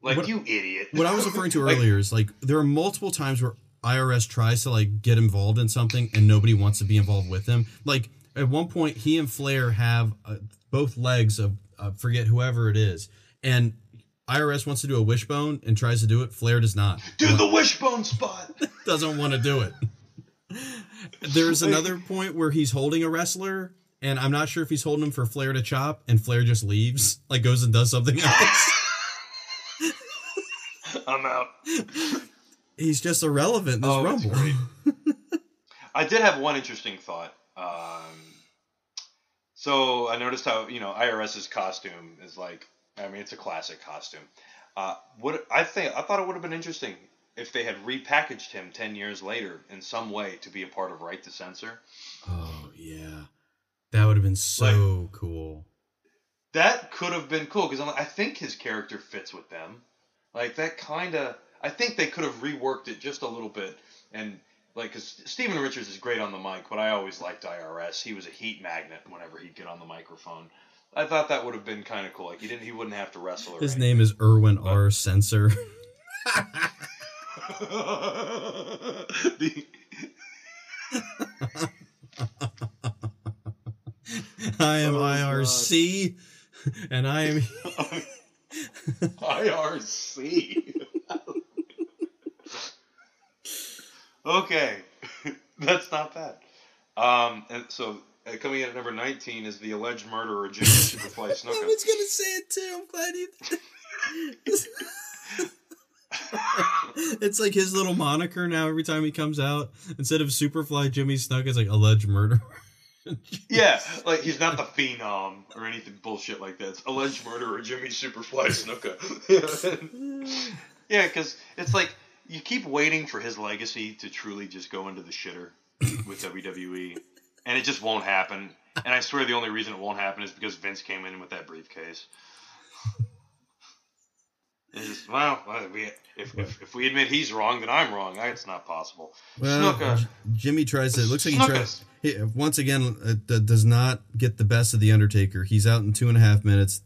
Like What- you idiot. What I was referring to <laughs> Like, earlier is like there are multiple times where IRS tries to like get involved in something and nobody wants to be involved with him. Like at one point, he and Flair have uh, both legs of uh, forget whoever it is, and IRS wants to do a wishbone and tries to do it. Flair does not. Do the wishbone spot. <laughs> doesn't want to do it. There's another point where he's holding a wrestler, and I'm not sure if he's holding him for Flair to chop, and Flair just leaves, like goes and does something <laughs> else. I'm out. he's just irrelevant in this Oh, Rumble. <laughs> I did have one interesting thought. Um, so I noticed how you know IRS's costume is like. I mean, it's a classic costume. Uh, what I think I thought it would have been interesting if they had repackaged him ten years later in some way to be a part of Right to Censor. Oh yeah, that would have been so cool. That could have been cool because like, I think his character fits with them. Like that kind of. I think they could have reworked it just a little bit and like because Steven Richards is great on the mic, but I always liked IRS. He was a heat magnet whenever he'd get on the microphone. I thought that would have been kind of cool. Like he didn't, he wouldn't have to wrestle. His anything. name is Erwin R. Censor. <laughs> The- I am Oh, IRC, and I am. <laughs> IRC. <laughs> okay, <laughs> that's not bad. Um, and so uh, coming in at number 19 is the alleged murderer Jimmy <laughs> Superfly Snuka. I was gonna say it too. I'm glad you. <laughs> it's like his little moniker now. Every time he comes out, instead of Superfly Jimmy Snuka, it's like alleged murderer. Yeah, like he's not the phenom or anything bullshit like that. It's alleged murderer Jimmy Superfly Snuka. yeah, because it's like you keep waiting for his legacy to truly just go into the shitter with <laughs> WWE, and it just won't happen. And I swear the only reason it won't happen is because Vince came in with that briefcase. It's just, well, well, we, if, if, if we admit he's wrong, then I'm wrong. It's not possible. Well, Snuka. Jimmy tries to. It looks like he tries. He, once again, uh, does not get the best of the Undertaker. He's out in two and a half minutes.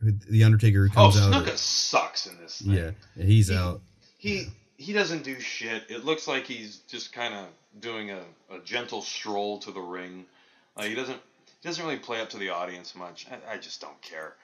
The Undertaker Oh, comes out. Oh, sucks in this thing. Yeah, he's He- out. He he doesn't do shit. It looks like he's just kind of doing a, a gentle stroll to the ring. Uh, he doesn't he doesn't really play up to the audience much. I, I just don't care.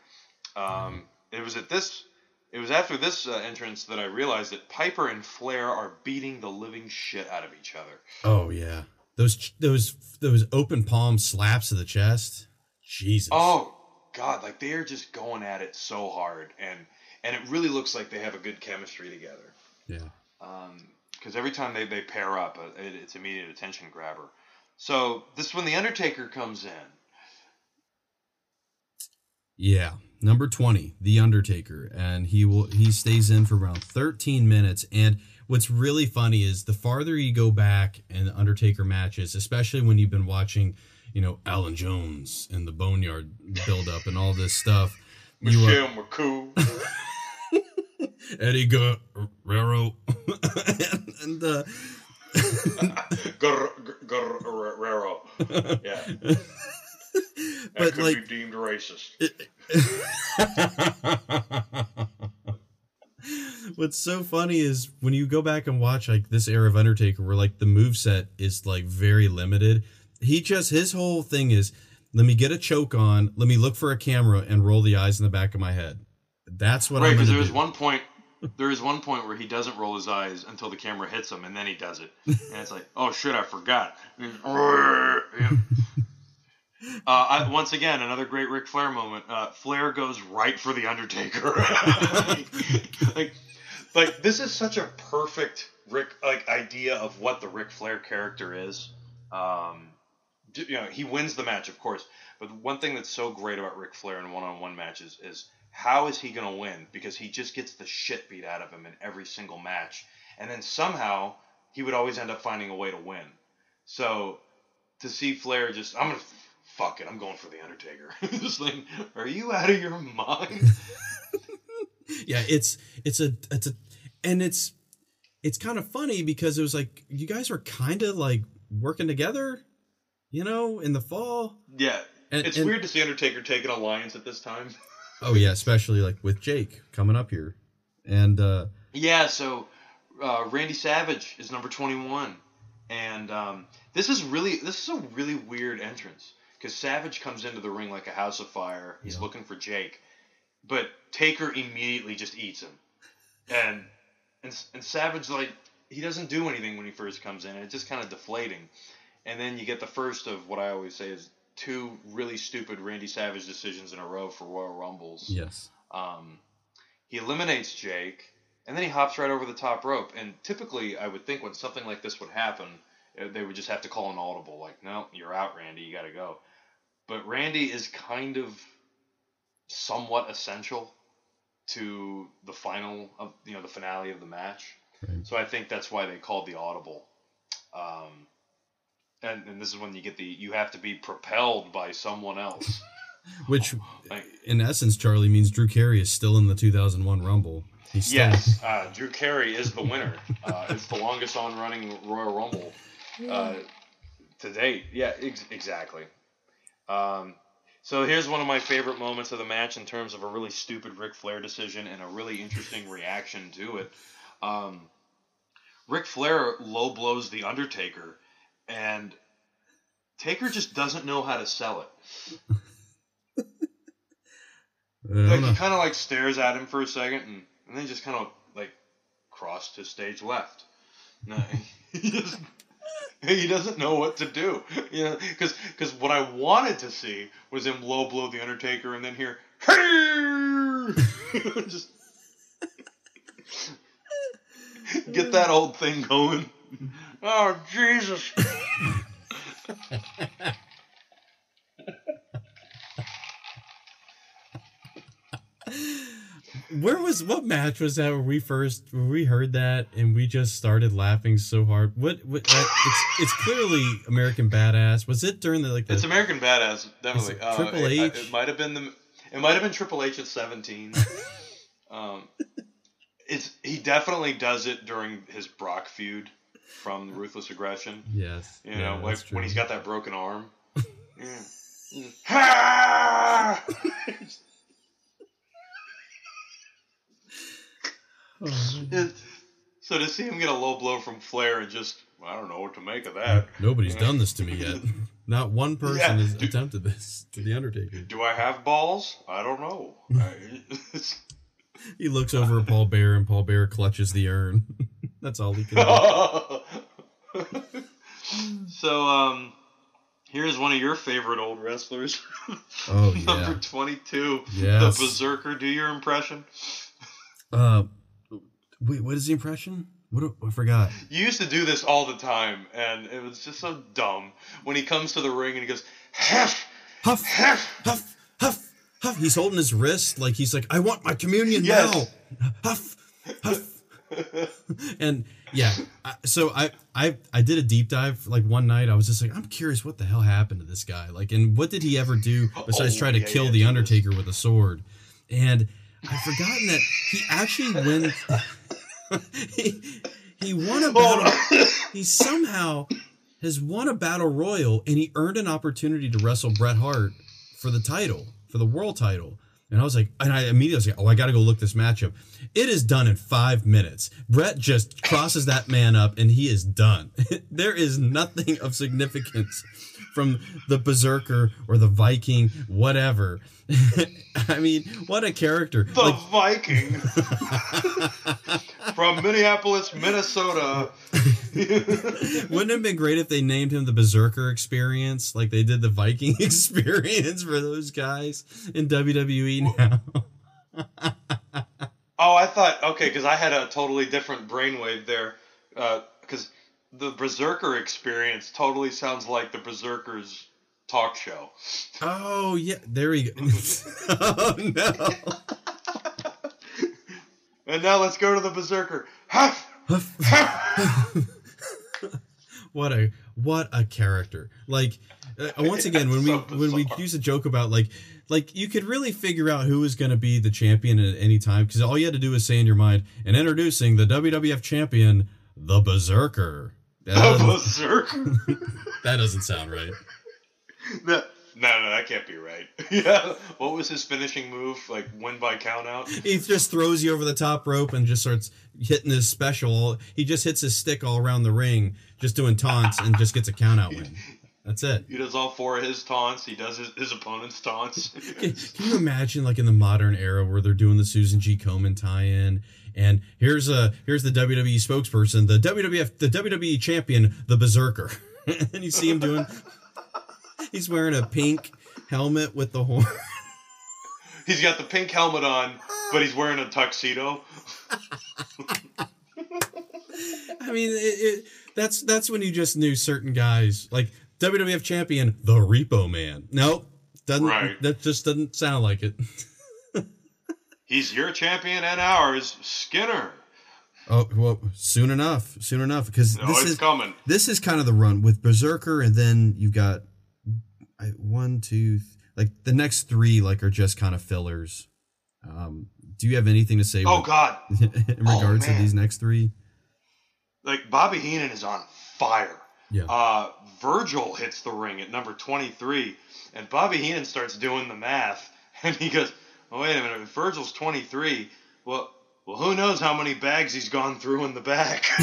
Um, it was at this it was after this uh, entrance that I realized that Piper and Flair are beating the living shit out of each other. Oh yeah, those those those open palm slaps to the chest. Jesus. Oh God, like they are just going at it so hard, and and it really looks like they have a good chemistry together. yeah. Because every time they, they pair up, uh, it, it's immediate attention grabber. So this is when the Undertaker comes in. Yeah, number twenty, The Undertaker, and he will he stays in for around thirteen minutes. And what's really funny is the farther you go back in the Undertaker matches, especially when you've been watching, you know, Allen Jones and the Boneyard build up and all this stuff. You, Michelle McCool. <laughs> Eddie Guerrero <laughs> and uh, Guerrero. Yeah. <laughs> That but could like be deemed racist. <laughs> What's so funny is when you go back and watch like this era of Undertaker, where like the move set is like very limited. He just his whole thing is let me get a choke on, let me look for a camera and roll the eyes in the back of my head. That's what right, I'm because there do. one point. There is one point where he doesn't roll his eyes until the camera hits him, and then he does it, <laughs> and it's like, oh shit, I forgot. <laughs> Uh, I, once again, another great Ric Flair moment. Uh, Flair goes right for the Undertaker. <laughs> like, like this is such a perfect Ric like idea of what the Ric Flair character is. Um, you know, he wins the match, of course. But one thing that's so great about Ric Flair in one-on-one matches is how is he going to win? Because he just gets the shit beat out of him in every single match, and then somehow he would always end up finding a way to win. So to see Flair just, I'm gonna fuck it, I'm going for the Undertaker. <laughs> just like, are you out of your mind? <laughs> yeah, it's it's a it's a and it's it's kind of funny because it was like you guys were kind of like working together, you know, in the fall. yeah, And- it's and- weird to see Undertaker take an alliance at this time. <laughs> Oh yeah, especially like with Jake coming up here, and uh Yeah, so uh, Randy Savage is number 21, and um, this is really this is a really weird entrance because Savage comes into the ring like a house of fire. He's Yeah. looking for Jake, but Taker immediately just eats him, and and and Savage like he doesn't do anything when he first comes in. It's just kind of deflating, and then you get the first of what I always say is two really stupid Randy Savage decisions in a row for Royal Rumbles. yes, Um, he eliminates Jake, and then he hops right over the top rope. And typically, I would think when something like this would happen, uh, they would just have to call an audible, like, "No, you're out, Randy. You got to go." But Randy is kind of somewhat essential to the final of you know the finale of the match. Right. So I think that's why they called the audible. Um, and, and this is when you get the you have to be propelled by someone else. <laughs> which Like, in essence, Charlie means Drew Carey is still in the 2001 Rumble. He's still, Yes, uh, Drew Carey is the winner. Uh, <laughs> it's the longest on running Royal Rumble uh, to date. Yeah, ex- exactly. Um, so here's one of my favorite moments of the match in terms of a really stupid Ric Flair decision and a really interesting reaction to it. Um, Ric Flair low blows the Undertaker, and Taker just doesn't know how to sell it. <laughs> Like he kind of like stares at him for a second and, and then just kind of like crossed to stage left. No, <laughs> he just he doesn't know what to do. You know, because because what I wanted to see was him low blow the Undertaker and then hear <laughs> just get that old thing going. Oh Jesus! <laughs> Where was what match was that where we first where we heard that and we just started laughing so hard? What, what uh, it's it's clearly American Badass. Was it during the like the It's American Badass, definitely. it Uh, Triple it- H? It, might have been the. It might have been Triple H at seventeen. <laughs> um, it's he definitely does it during his Brock feud from Ruthless Aggression. yes, You yeah, know, like when he's got that broken arm. <laughs> yeah. Oh, <laughs> so to see him get a low blow from Flair and just I don't know what to make of that. Nobody's done this to me yet. <laughs> Not one person Yeah, has dude. attempted this to the Undertaker. Do I have balls? I don't know. I- He looks over at Paul Bearer and Paul Bearer clutches the urn. That's all he can do. So um here's one of your favorite old wrestlers <laughs> Oh <laughs> number yeah. 22 Yes. the berserker do your impression Uh, wait, what is the impression? What do- I forgot. you used to do this all the time and it was just so dumb when he comes to the ring and he goes huff Huff, huff huff, huff, huff. He's holding his wrist like he's like, I want my communion Yes. now. Huff, huff, <laughs> and yeah, I, so I I I did a deep dive like one night. I was just like, I'm curious what the hell happened to this guy. Like, and what did he ever do <laughs> besides Oh, try to yeah, kill yeah, the. Undertaker with a sword? And I've forgotten that he actually went. <laughs> he, he won a battle. Oh. He somehow has won a battle royal, and he earned an opportunity to wrestle Bret Hart for the title, for the world title. And I was like, and I immediately was like, oh, I got to go look this matchup. It is done in five minutes. Bret just crosses that man up and he is done. <laughs> there is nothing of significance from the Berserker or the Viking, whatever. <laughs> I mean, what a character. The Like, Viking from Minneapolis, Minnesota. <laughs> wouldn't it have been great if they named him the Berserker Experience, like they did the Viking <laughs> Experience for those guys in WWE now? Oh, I thought okay, because I had a totally different brainwave there. Uh, because the Berserker experience totally sounds like the Berserkers talk show. Oh yeah, there we go. <laughs> oh no. <laughs> And now let's go to the Berserker. Huff! <laughs> what a what a character like uh, once again when we So when we use a joke about like like you could really figure out who was going to be the champion at any time because all you had to do was say in your mind and introducing the WWF champion the Berserker that, The doesn't, <laughs> Berserker? <laughs> that doesn't sound right no, no, no, that can't be right. <laughs> yeah. What was his finishing move? Like win by count out? he just throws you over the top rope and just starts hitting his special he just hits his stick all around the ring just doing taunts and just gets a count out win that's it He does all four of his taunts. He does his, his opponent's taunts. Can, can you imagine like in the modern era where they're doing the Susan G. Komen tie-in and here's a here's the WWE spokesperson, the WWF the WWE champion, the Berserker. <laughs> and you see him doing he's wearing a pink helmet with the horn. He's got the pink helmet on, but he's wearing a tuxedo. <laughs> I mean, it, it, that's that's when you just knew certain guys like WWF champion, the Repo Man. Nope, doesn't Right. that just doesn't sound like it. <laughs> He's your champion and ours, Skinner. Oh well, soon enough, soon enough, because No, this it's is coming. this is kind of the run with Berserker, and then you've got I, one, two, th- like the next three, like are just kind of fillers. Um, do you have anything to say? Oh with- God! <laughs> in regards to these next three? Like Bobby Heenan is on fire. Yeah. Uh, Virgil hits the ring at number 23, and Bobby Heenan starts doing the math, <laughs> and he goes, "Oh wait a minute, if Virgil's 23. Well, well, who knows how many bags he's gone through in the back?" <laughs>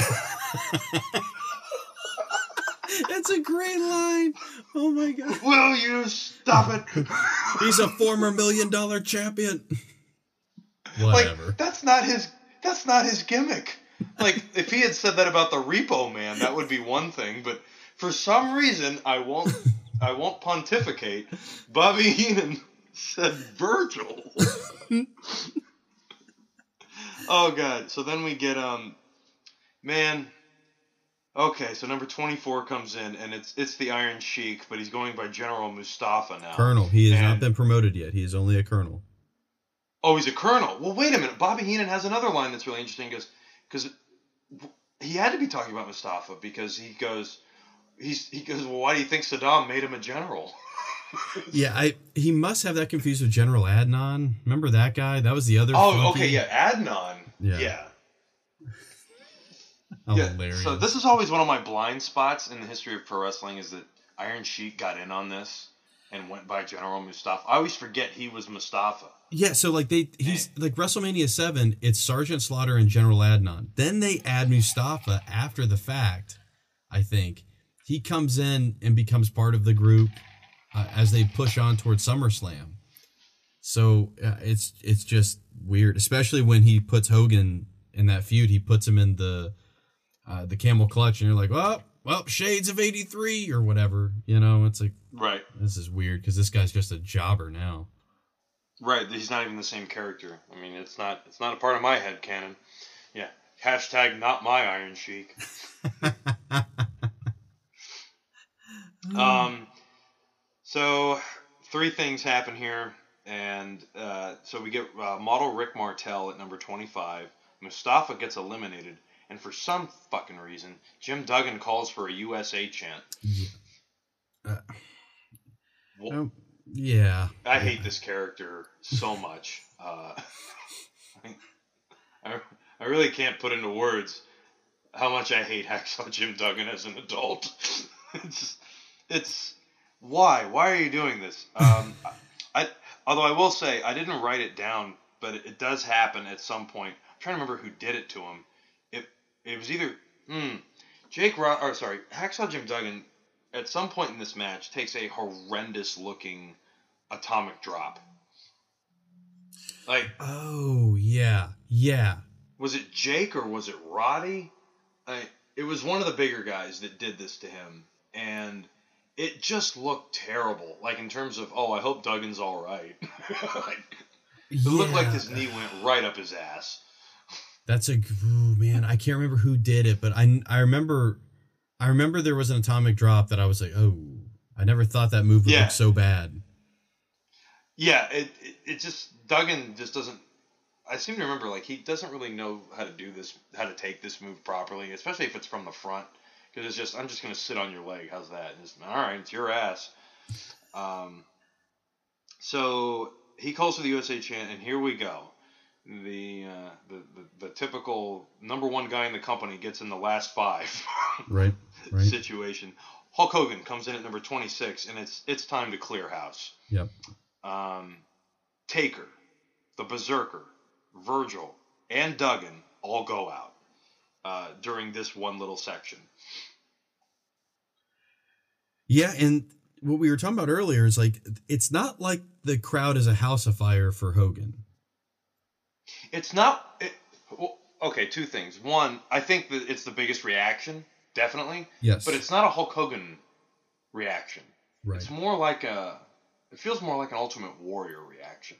That's a great line. Oh my god, Will you stop it? <laughs> he's a former million dollar champion. like Whatever. that's not his. That's not his gimmick. Like <laughs> if he had said that about the Repo Man, that would be one thing. But for some reason, I won't. I won't pontificate. Bobby Heenan said Virgil. <laughs> oh god. So then we get um, man. Okay, so number twenty four comes in, and it's it's the Iron Sheik, but he's going by General Mustafa now. Colonel. He has not been promoted yet. He is only a colonel. Oh, he's a colonel. Well, wait a minute. Bobby Heenan has another line that's really interesting because because he had to be talking about Mustafa because he goes he's he goes well why do you think Saddam made him a general? <laughs> Yeah, I he must have that confused with General Adnan. Remember that guy? That was the other. oh, funky- okay, yeah, Adnan. Yeah. yeah. <laughs> Oh, Yeah, hilarious. So this is always one of my blind spots in the history of pro wrestling is that Iron Sheik got in on this and went by General Mustafa. I always forget he was Mustafa. Yeah, so like they he's like WrestleMania seven, it's Sergeant Slaughter and General Adnan. Then they add Mustafa after the fact. I think he comes in and becomes part of the group uh, as they push on towards SummerSlam. So uh, it's it's just weird, especially when he puts Hogan in that feud. He puts him in the uh, the camel clutch, and you're like, well, well, shades of '83 or whatever. You know, it's like Right. this is weird because this guy's just a jobber now. Right, he's not even the same character. I mean, it's not it's not a part of my head canon. Yeah. Hashtag not my Iron Sheik. <laughs> um, so three things happen here, and uh, so we get uh, model Rick Martel at number twenty-five, Mustafa gets eliminated, and for some fucking reason, Jim Duggan calls for a USA chant. Uh, Well, oh, yeah. I hate this character so much. Uh, <laughs> I, I really can't put into words how much I hate Hacksaw Jim Duggan as an adult. <laughs> it's, it's why? Why are you doing this? Um, I, although I will say I didn't write it down, but it, it does happen at some point. I'm trying to remember who did it to him. It it was either hmm, Jake Rod or sorry Hacksaw Jim Duggan. At some point in this match, takes a horrendous looking atomic drop. Like Oh, yeah. Yeah. was it Jake or was it Roddy? I, it was one of the bigger guys that did this to him, and it just looked terrible. Like in terms of, oh, I hope Duggan's all right. <laughs> like, it looked like his knee went right up his ass. That's a ooh, man. I can't remember who did it, but I I remember I remember there was an atomic drop that I was like, oh, I never thought that move would Yeah. look so bad. Yeah, it, it it just Duggan just doesn't. I seem to remember like he doesn't really know how to do this, how to take this move properly, especially if it's from the front. Because it's just I'm just gonna sit on your leg. How's that? And just, all right, it's your ass. Um. So he calls for the USA chant, and here we go. The, uh, the the the typical number one guy in the company gets in the last five. <laughs> Right. Right. situation. Hulk Hogan comes in at number 26, and it's it's time to clear house. Yep. Um, Taker, the Berserker, Virgil, and Duggan all go out uh, during this one little section. Yeah, and what we were talking about earlier is like it's not like the crowd is a house of fire for Hogan. It's not. It, well, okay, two things. One, I think that it's the biggest reaction, definitely, Yes. but it's not a Hulk Hogan reaction. right. It's more like a. It feels more like an Ultimate Warrior reaction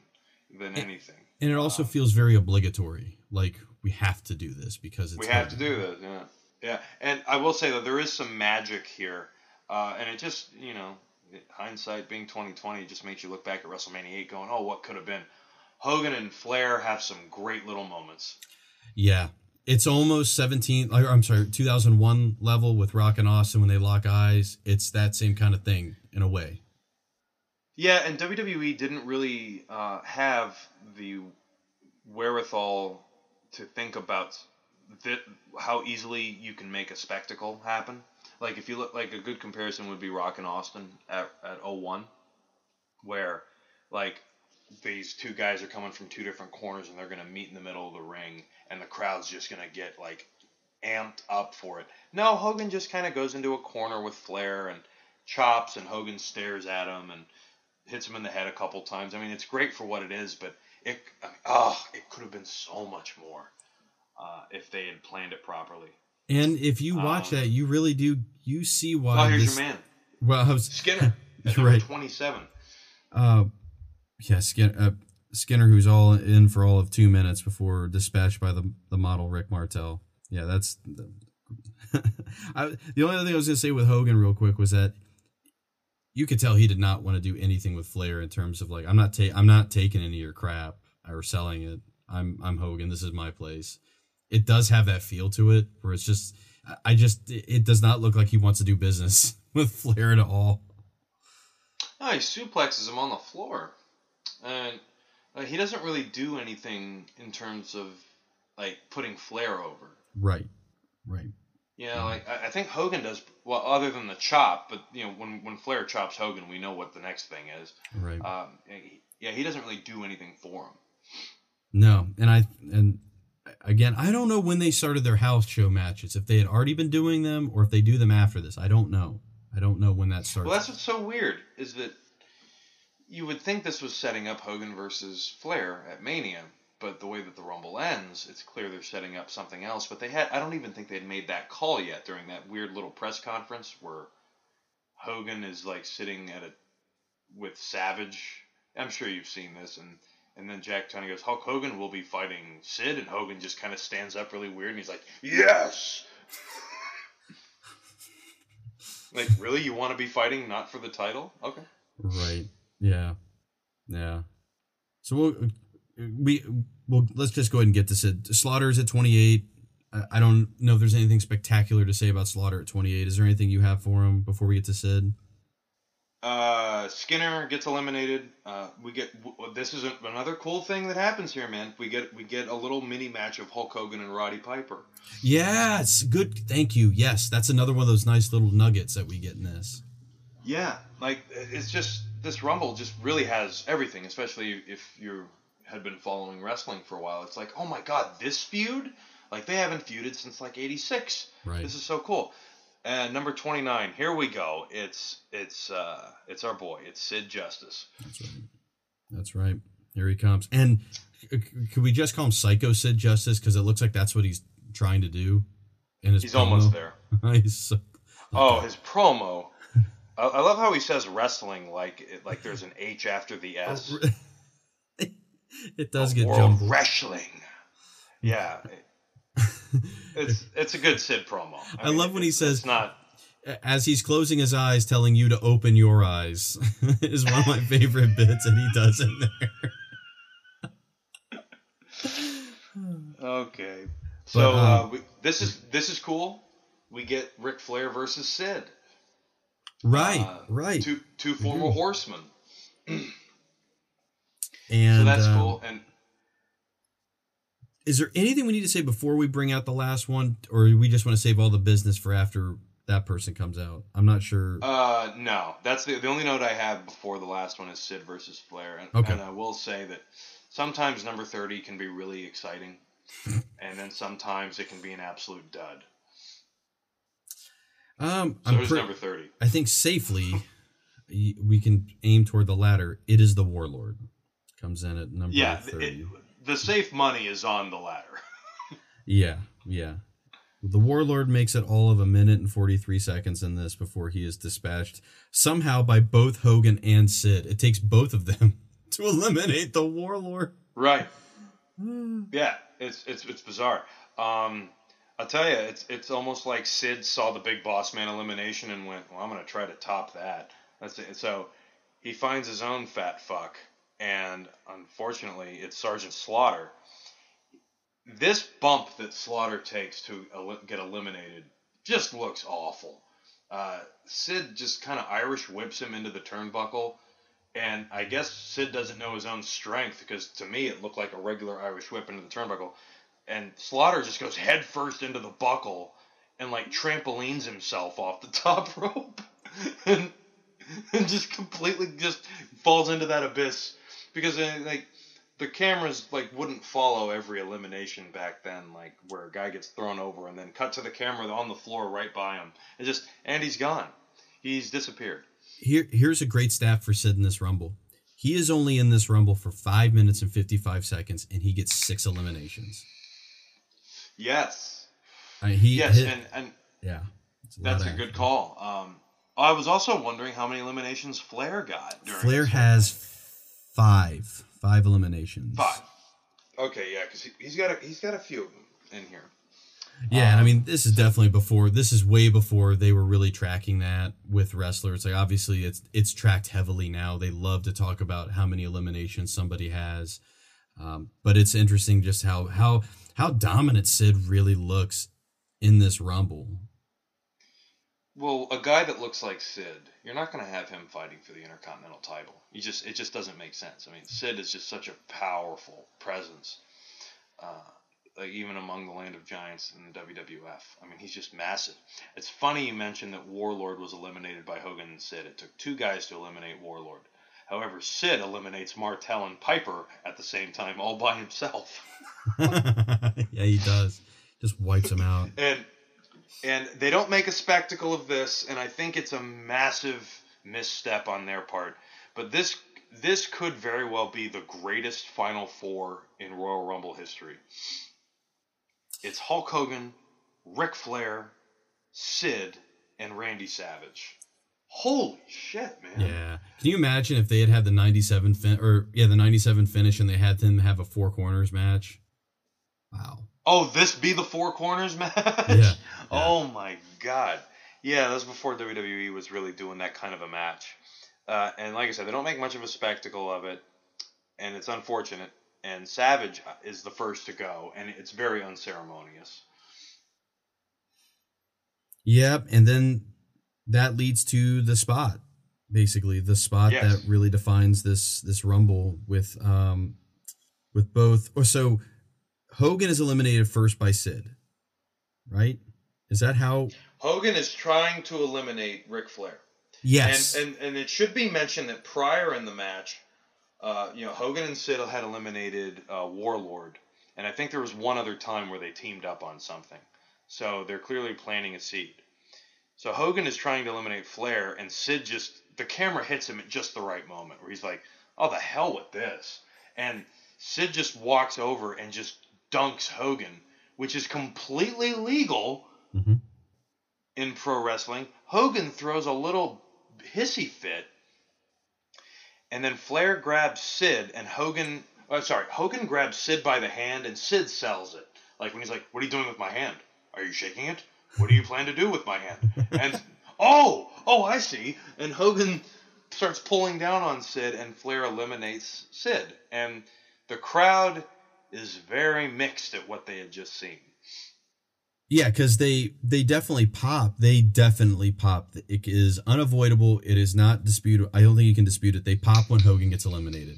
than anything. And it also feels very obligatory. Like we have to do this because it's we have to do this. Yeah, yeah. And I will say that there is some magic here, uh, and it just you know, hindsight being twenty twenty, just makes you look back at WrestleMania eight, going, oh, what could have been. Hogan and Flair have some great little moments. Yeah. It's almost 17 like, I'm sorry, 2001 level with Rock and Austin when they lock eyes. It's that same kind of thing in a way. Yeah, and WWE didn't really uh, have the wherewithal to think about how easily you can make a spectacle happen. Like if you look, like a good comparison would be Rock and Austin at at 01, where like these two guys are coming from two different corners and they're gonna meet in the middle of the ring, and the crowd's just gonna get like amped up for it. No, Hogan just kind of goes into a corner with Flair and chops, and Hogan stares at him and hits him in the head a couple times. I mean, it's great for what it is, but it, I mean, oh, it could have been so much more uh, if they had planned it properly. And if you watch Um, that, you really do you see why oh, here's this, your man, Well, I was <laughs> Skinner, <laughs> You're right. 27. Uh, yeah, Skinner, uh, Skinner, who's all in for all of two minutes before dispatched by the the model Rick Martel. Yeah, that's the, <laughs> I, the only other thing I was gonna say with Hogan real quick was that you could tell he did not want to do anything with Flair in terms of like I'm not ta- I'm not taking any of your crap or selling it. I'm I'm Hogan. This is my place. It does have that feel to it where it's just I- I just it does not look like he wants to do business <laughs> with Flair at all. Oh, he suplexes him on the floor, and uh, he doesn't really do anything in terms of like putting Flair over. Right. Right. You know, like I, I think Hogan does well, other than the chop. But you know, when when Flair chops Hogan, we know what the next thing is. Right. Um, yeah, he doesn't really do anything for him. No, and I and again, I don't know when they started their house show matches. If they had already been doing them, or if they do them after this, I don't know. I don't know when that started. Well, that's what's so weird is that you would think this was setting up Hogan versus Flair at Mania, but the way that the Rumble ends, it's clear they're setting up something else. But they had, I don't even think they'd made that call yet during that weird little press conference where Hogan is like sitting at a with Savage. I'm sure you've seen this, and and then Jack Tunney goes, Hulk Hogan will be fighting Sid, and Hogan just kind of stands up really weird, and he's like, yes. <laughs> like, really, you want to be fighting not for the title? Okay. right. Yeah. Yeah. So we'll we well let's just go ahead and get this. Slaughter's at 28. I, I don't know if there's anything spectacular to say about Slaughter at 28. Is there anything you have for him before we get to Sid? Uh, Skinner gets eliminated. Uh, we get w- this is a, another cool thing that happens here, man. We get we get a little mini match of Hulk Hogan and Roddy Piper. Yes, good. Thank you. Yes, that's another one of those nice little nuggets that we get in this. Yeah, like it's just this Rumble just really has everything, especially if you had been following wrestling for a while. It's like, oh my god, this feud! Like they haven't feuded since like '86. Right. This is so cool. And number 29, here we go. It's it's uh it's our boy. It's Sid Justice. That's right. That's right. Here he comes. And could we just call him Psycho Sid Justice because it looks like that's what he's trying to do in his He's promo. almost there. <laughs> he's so, Oh, his promo. I, I love how he says wrestling like it, like there's an H after the S. <laughs> <laughs> it does get World jumbled. wrestling. Yeah. <laughs> It's it's a good Sid promo. I love when he says- not As he's closing his eyes, telling you to open your eyes <laughs> is one of my favorite bits that he does in there. okay. So But, uh, um, we, this is this is cool. We get Ric Flair versus Sid. Right, Uh, right. Two two former horsemen. <clears throat> and So that's um, cool. And Is there anything we need to say before we bring out the last one, or we just want to save all the business for after that person comes out? I'm not sure. Uh, no, that's the the only note I have before the last one is Sid versus Flair, and, Okay. and I will say that sometimes number thirty can be really exciting, <laughs> and then sometimes it can be an absolute dud. um, So I'm pre- number thirty? I think safely we can aim toward the latter. It is the Warlord. Comes in at number Yeah, thirty. it, the safe money is on the ladder. <laughs> Yeah, yeah. The Warlord makes it all of a minute and 43 seconds in this before he is dispatched somehow by both Hogan and Sid. It takes both of them <laughs> to eliminate the Warlord. Right. <sighs> yeah, it's it's it's bizarre. Um, I'll tell you, it's it's almost like Sid saw the Big Boss Man elimination and went, "Well, I'm going to try to top that." That's it. So he finds his own fat fuck, and unfortunately, it's Sergeant Slaughter. This bump that Slaughter takes to el- get eliminated just looks awful. Uh, Sid just kind of Irish whips him into the turnbuckle. And I guess Sid doesn't know his own strength because to me it looked like a regular Irish whip into the turnbuckle. And Slaughter just goes headfirst into the buckle and like trampolines himself off the <laughs> top rope and, and just completely just falls into that abyss because uh, like the cameras like wouldn't follow every elimination back then like where a guy gets thrown over and then cut to the camera on the floor right by him and just and he's gone he's disappeared Here, here's a great stat for Sid in this Rumble. He is only in this Rumble for 5 minutes and 55 seconds, and he gets six eliminations. yes I mean, he yes hit- and and yeah. it's That's a good call. Um, I was also wondering how many eliminations Flair got. During Flair has five. Five eliminations. five. Okay, yeah, because he, he's got a he's got a few of them in here. Yeah, and I Um, mean, this is definitely before. This is way before they were really tracking that with wrestlers. Like, obviously, it's it's tracked heavily now. They love to talk about how many eliminations somebody has, um, but it's interesting just how how how dominant Sid really looks in this Rumble. Well, a guy that looks like Sid, you're not going to have him fighting for the Intercontinental title. You just it just doesn't make sense. I mean, Sid is just such a powerful presence, uh, like even among the land of giants in the WWF. I mean, he's just massive. It's funny you mentioned that Warlord was eliminated by Hogan and Sid. It took two guys to eliminate Warlord. However, Sid eliminates Martel and Piper at the same time, all by himself. <laughs> yeah, he does. Just wipes them out. <laughs> and and they don't make a spectacle of this and i think it's a massive misstep on their part but this this could very well be the greatest final four in royal rumble history it's hulk hogan Ric flair sid and randy savage holy shit man Yeah. Can you imagine if they had had the 97 fin- or yeah, the 97 finish and they had them have a four corners match? Wow. Oh, this be the four corners <laughs> match? Yeah. Oh my god. Yeah, that was before WWE was really doing that kind of a match. Uh, and like I said, they don't make much of a spectacle of it, and it's unfortunate. and Savage is the first to go, and it's very unceremonious. Yep, and then that leads to the spot, basically the spot Yes. that really defines this this rumble with um with both. Or so Hogan is eliminated first by Sid, right? Is that how? Hogan is trying to eliminate Ric Flair. Yes. And, and and it should be mentioned that prior in the match, uh, you know, Hogan and Sid had eliminated uh, Warlord, and I think there was one other time where they teamed up on something. So they're clearly planting a seed. So Hogan is trying to eliminate Flair, and Sid just the camera hits him at just the right moment where he's like, "Oh, the hell with this," and Sid just walks over and just dunks Hogan, which is completely legal Mhm. in pro wrestling. Hogan throws a little hissy fit, and then Flair grabs Sid, and Hogan. Oh, sorry, Hogan grabs Sid by the hand, and Sid sells it. Like when he's like, "What are you doing with my hand? Are you shaking it? What do you plan to do with my hand?" <laughs> And oh, oh, I see. And Hogan starts pulling down on Sid, and Flair eliminates Sid, and the crowd is very mixed at what they had just seen. Yeah, because they they definitely pop. They definitely pop. It is unavoidable. It is not disputed. I don't think you can dispute it. They pop when Hogan gets eliminated.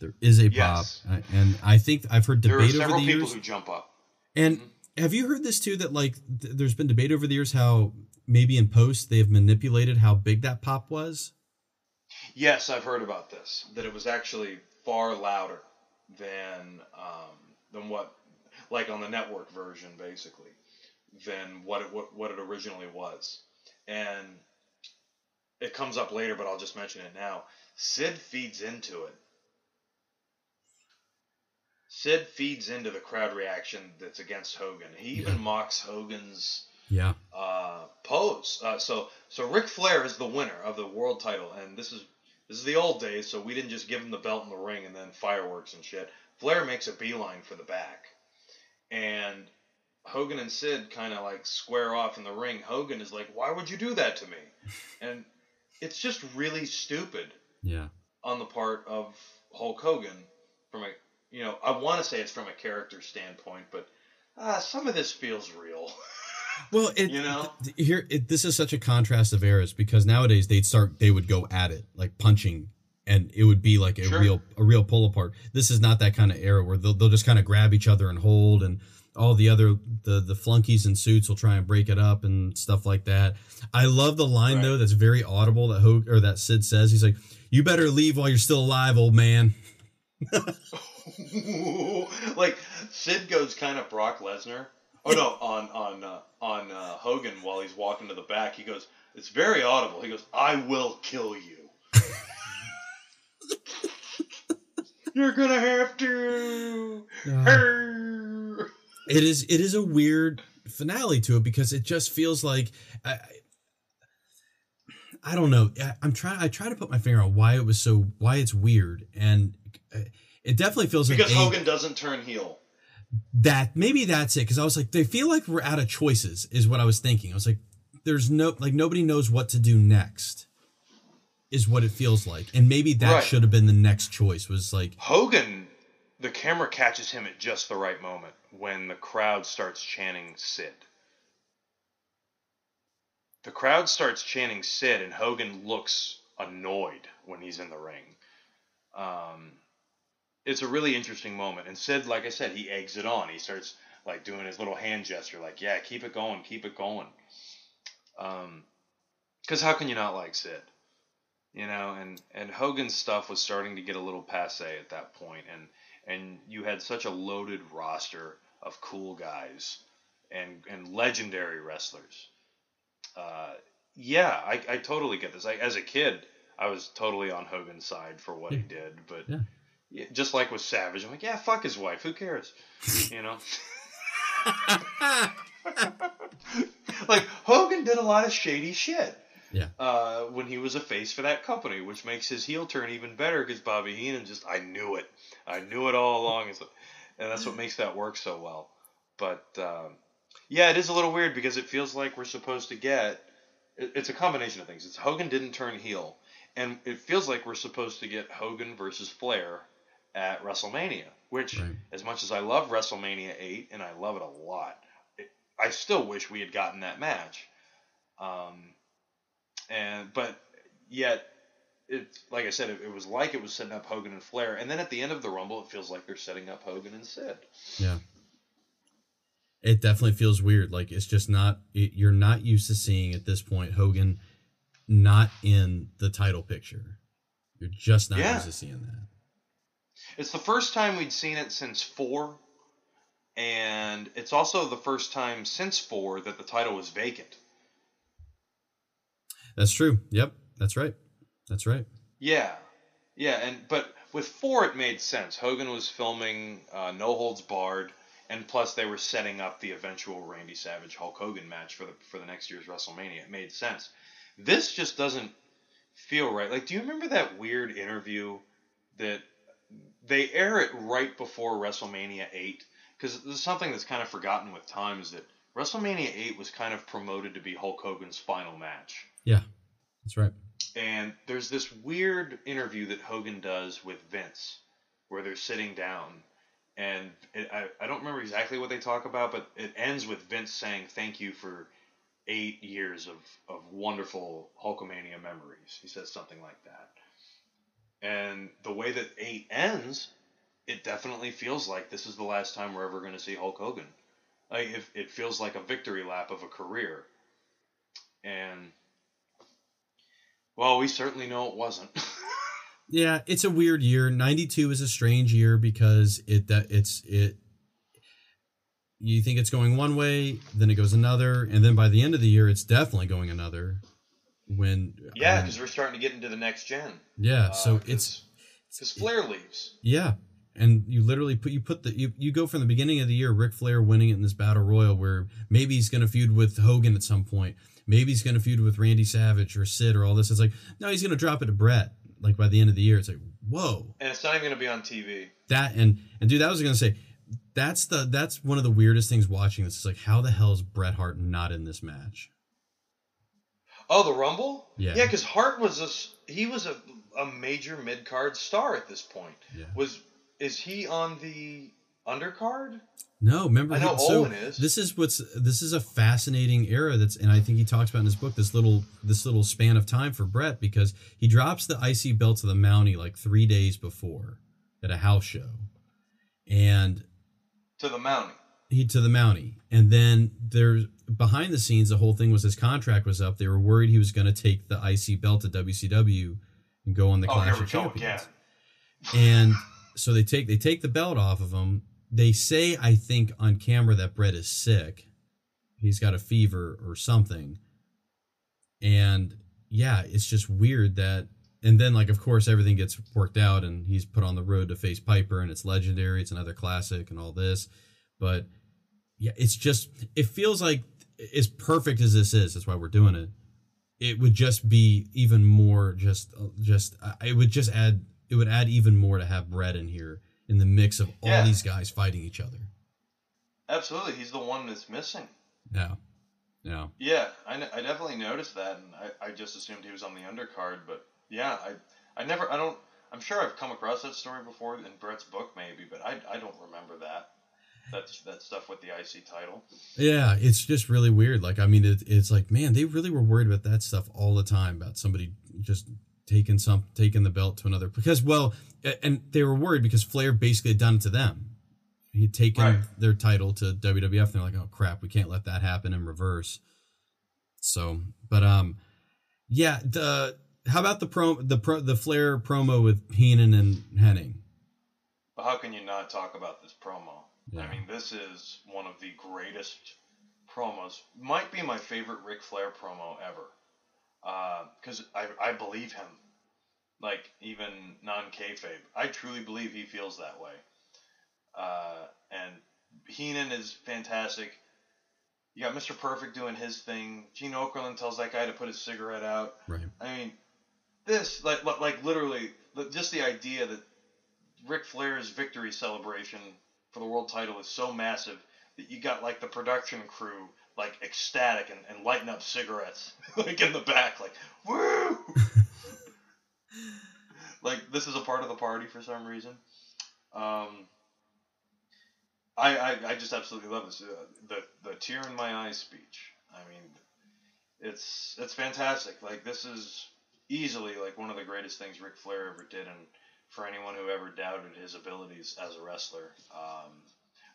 There is a Yes. pop, and I think I've heard There are debate over the people years. who jump up. And mm-hmm. have you heard this too? That like th- there's been debate over the years how maybe in post they have manipulated how big that pop was. Yes, I've heard about this. That it was actually far louder than um, than what, like on the network version, basically, than what it what, what it originally was. And it comes up later, but I'll just mention it now. Sid feeds into it. Sid feeds into the crowd reaction that's against Hogan. He even Yeah. mocks Hogan's Yeah, uh, pose. Uh, so so Ric Flair is the winner of the world title, and this is this is the old days. So we didn't just give him the belt in the ring and then fireworks and shit. Flair makes a beeline for the back, and Hogan and Sid kind of like square off in the ring. Hogan is like, "Why would you do that to me?" <laughs> And it's just really stupid yeah. on the part of Hulk Hogan from a you know I want to say it's from a character standpoint, but uh, some of this feels real. <laughs> Well, <laughs> it, You know? th- here it, this is such a contrast of eras because nowadays they'd start they would go at it like punching and it would be like a Sure. real a real pull apart. This is not that kind of era where they'll, they'll just kind of grab each other and hold and all the other the the flunkies and suits will try and break it up and stuff like that. I love the line Right. though that's very audible that Hogan or that Sid says. He's like, "You better leave while you're still alive, old man." <laughs> like Sid goes kind of Brock Lesnar. Oh no, on on uh, on uh, Hogan while he's walking to the back, he goes. It's very audible. He goes, "I will kill you." <laughs> You're gonna have to. Arr. it is it is a weird finale to it because it just feels like I, I- don't know. I- I'm trying. I try to put my finger on why it was so why it's weird, and uh, it definitely feels like Because a- Hogan doesn't turn heel. That maybe that's it. Because I was like, they feel like we're out of choices, is what I was thinking. I was like, there's no like nobody knows what to do next, is what it feels like, and maybe that Right. should have been the next choice. Was like, Hogan, the camera catches him at just the right moment when the crowd starts chanting Sid. The crowd starts chanting Sid, and Hogan looks annoyed when he's in the ring. Um, it's a really interesting moment. And Sid, like I said, he eggs it on. He starts like doing his little hand gesture, like, "Yeah, keep it going, keep it going." Um, because how can you not like Sid? you know and and Hogan's stuff was starting to get a little passe at that point and and you had such a loaded roster of cool guys and and legendary wrestlers uh yeah I, I totally get this I, as a kid I was totally on Hogan's side for what he did but Yeah. Yeah, just like with Savage I'm like yeah fuck his wife who cares <laughs> you know like Hogan did a lot of shady shit yeah, uh, when he was a face for that company, which makes his heel turn even better because Bobby Heenan just, I knew it. I knew it all along. And that's what makes that work so well. But um, yeah, it is a little weird because it feels like we're supposed to get, it- it's a combination of things. It's Hogan didn't turn heel, and it feels like we're supposed to get Hogan versus Flair at WrestleMania. Which, Right. as much as I love WrestleMania 8, and I love it a lot, it, I still wish we had gotten that match. Um, and but yet, it's like I said, it, it was like it was setting up Hogan and Flair, and then at the end of the Rumble, it feels like they're setting up Hogan and Sid. Yeah. It definitely feels weird. Like it's just not. It, you're not used to seeing at this point Hogan not in the title picture. You're just not Yeah. used to seeing that. It's the first time we'd seen it since four, and it's also the first time since four that the title was vacant. That's true. Yep, that's right. That's right. Yeah, yeah, and but with four it made sense. Hogan was filming uh, No Holds Barred, and plus they were setting up the eventual Randy Savage Hulk Hogan match for the for the next year's WrestleMania. It made sense. This just doesn't feel right. Like, do you remember that weird interview that they air it right before WrestleMania eight? Because there's something that's kind of forgotten with time is that WrestleMania eight was kind of promoted to be Hulk Hogan's final match. Yeah, that's right. And there's this weird interview that Hogan does with Vince where they're sitting down. And it, I, I don't remember exactly what they talk about, but it ends with Vince saying, Thank you for eight years of, of wonderful Hulkamania memories. He says something like that. And the way that eight ends, it definitely feels like this is the last time we're ever going to see Hulk Hogan. Like it, it feels like a victory lap of a career. And well, we certainly know it wasn't. <laughs> Yeah, it's a weird year. 92 is a strange year because it that it's it you think it's going one way, then it goes another, and then by the end of the year it's definitely going another when yeah, um, because we're starting to get into the next gen. yeah, Uh, so it's because Flair leaves. yeah. And you literally put you put the you, you go from the beginning of the year, Ric Flair winning it in this battle royal where maybe he's gonna feud with Hogan at some point. Maybe he's gonna feud with Randy Savage or Sid or all this. It's like, no, he's gonna drop it to Bret. Like by the end of the year, it's like, whoa. And it's not even going to be on TV. that and and dude, that was gonna say that's the that's one of the weirdest things watching this. Is like, how the hell is Bret Hart not in this match? Oh, the Rumble? Yeah. Yeah, because Hart was a he was a, a major mid card star at this point. Yeah. Was is he on the undercard? No, remember I know he- so Owen is. this is what's this is a fascinating era that's and I think he talks about in his book this little this little span of time for Bret because he drops the IC belt to the Mountie like three days before at a house show. And To the Mountie. He to the Mountie. And then there's behind the scenes, the whole thing was his contract was up. They were worried he was going to take the IC belt to WCW and go on the Oh, Clash of Champions. again. And so they take they take the belt off of him. They say, I think, on camera that Bret is sick. He's got a fever or something. And yeah, it's just weird that and then like of course everything gets worked out and he's put on the road to face Piper and it's legendary, it's another classic and all this. But yeah, it's just it feels like as perfect as this is, that's why we're doing it. It would just be even more just just it would just add it would add even more to have Bret in here in the mix of all Yeah. these guys fighting each other. Absolutely, he's the one that's missing. Yeah. Yeah. Yeah, I, I definitely noticed that, and I, I just assumed he was on the undercard. But yeah, I I never I don't I'm sure I've come across that story before in Bret's book maybe, but I, I don't remember that. That's that stuff with the IC title. Yeah, it's just really weird. Like, I mean, it, it's like, man, they really were worried about that stuff all the time about somebody just taking some taking the belt to another because, well, and they were worried because Flair basically had done it to them. He'd taken Right. their title to WWF, and they're like, oh crap, we can't let that happen in reverse. So, but um, yeah, the how about the pro the pro the Flair promo with Heenan and Hennig? But how can you not talk about this promo? Yeah. I mean, this is one of the greatest promos. Might be my favorite Ric Flair promo ever. Because I, I believe him. Like, even non kayfabe. I truly believe he feels that way. Uh, and Heenan is fantastic. You got Mr. Perfect doing his thing. Gene Okerlund tells that guy to put his cigarette out. Right. I mean, this like like, like literally just the idea that Ric Flair's victory celebration for the world title is so massive that you got like the production crew like ecstatic and, and lighting up cigarettes <laughs> like in the back like woo <laughs> like this is a part of the party for some reason Um, I, I, I just absolutely love this. Uh, the the tear in my eye speech. I mean, it's it's fantastic. Like this is easily like one of the greatest things Ric Flair ever did, and for anyone who ever doubted his abilities as a wrestler, um,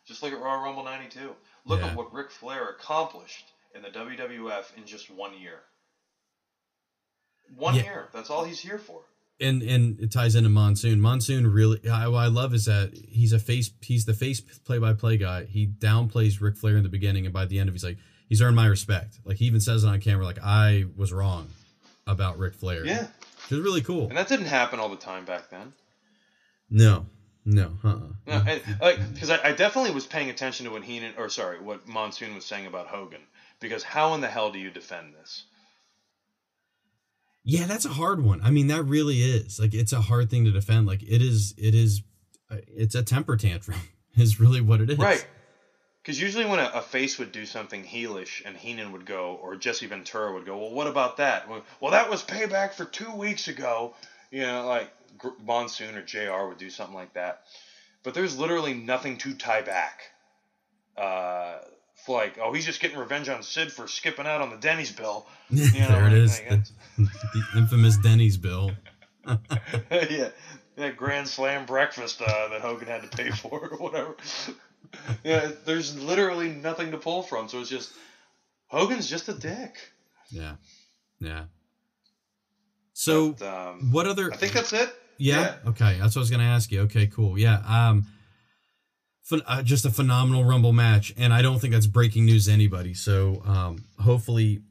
just look at Royal Rumble '92. Look Yeah. at what Ric Flair accomplished in the WWF in just one year. One Yeah. year. That's all he's here for. and and it ties into monsoon monsoon really I, what I love is that he's a face he's the face play-by-play guy he downplays Ric Flair in the beginning and by the end of he's like he's earned my respect like he even says it on camera like I was wrong about Ric Flair Yeah. which is really cool And that didn't happen all the time back then. No no uh-uh. No, and, like because I, I definitely was paying attention to what Heenan or sorry, what Monsoon was saying about Hogan. Because how in the hell do you defend this? yeah that's a hard one I mean that really is like it's a hard thing to defend like it is it is uh, it's a temper tantrum <laughs> is really what it is Right. Because usually when a, a face would do something heelish and Heenan would go, or Jesse Ventura would go, well, what about that? Well, well that was payback for two weeks ago. You know, like Monsoon or JR would do something like that. But there's literally nothing to tie back. Uh, for like, oh, he's just getting revenge on Sid for skipping out on the Denny's bill. <laughs> You know, there it is <laughs> the, the infamous Denny's bill <laughs> yeah, that Grand Slam breakfast uh, that Hogan had to pay for or whatever. yeah, there's literally nothing to pull from, so it's just Hogan's just a dick. Yeah. Yeah. So But, um, what other I think that's it. yeah, okay. That's what I was gonna ask you. Okay, cool. Yeah. Um uh, just a phenomenal rumble match and I don't think that's breaking news to anybody. So um hopefully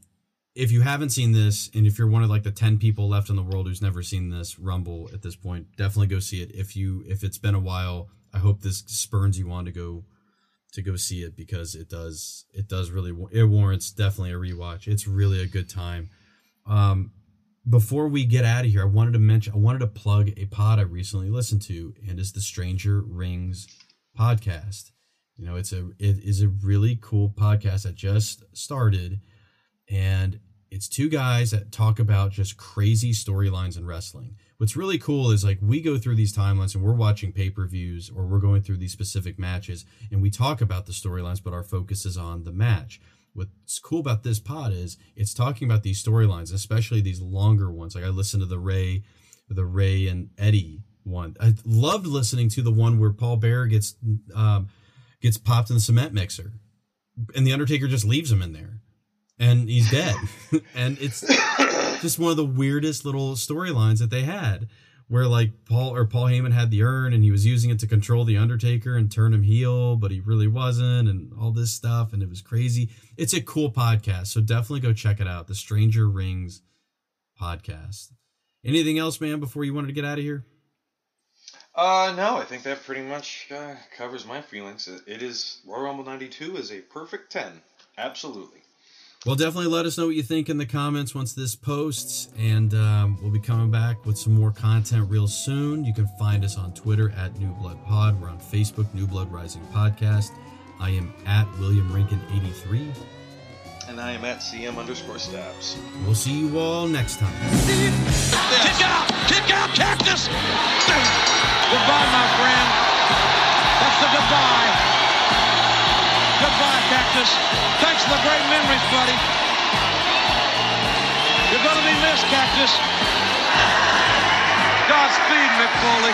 if you haven't seen this and if you're one of like the 10 people left in the world who's never seen this rumble at this point, definitely go see it. If you if it's been a while, I hope this spurns you on to go to go see it because it does it does really it warrants definitely a rewatch. It's really a good time. Um, before we get out of here, I wanted to mention I wanted to plug a pod I recently listened to, and it's the Stranger Rings podcast. You know, it's a it is a really cool podcast that just started, and it's two guys that talk about just crazy storylines in wrestling. What's really cool is like we go through these timelines and we're watching pay per views or we're going through these specific matches and we talk about the storylines, but our focus is on the match. What's cool about this pod is it's talking about these storylines, especially these longer ones. Like I listened to the Ray, the Ray and Eddie one. I loved listening to the one where Paul Bearer gets um, gets popped in the cement mixer, and the Undertaker just leaves him in there, and he's dead. <laughs> <laughs> and it's just one of the weirdest little storylines that they had, where like Paul or Paul Heyman had the urn and he was using it to control the Undertaker and turn him heel, but he really wasn't, and all this stuff, and it was crazy. It's a cool podcast, so definitely go check it out. The Stranger Rings podcast. Anything else, man? Before you wanted to get out of here? Uh, no, I think that pretty much uh, covers my feelings. It, is Royal Rumble '92 is a perfect ten, absolutely. Well, definitely let us know what you think in the comments once this posts, and um, we'll be coming back with some more content real soon. You can find us on Twitter at New Blood Pod. We're on Facebook, New Blood Rising Podcast. I am at William Rinkin83. And I am at CM underscore stabs. We'll see you all next time. Kick out! Kick out, Cactus! Goodbye, my friend. That's the goodbye. Goodbye, Cactus. Thanks for the great memories, buddy. You're gonna be missed, Cactus. Godspeed, Mick Foley.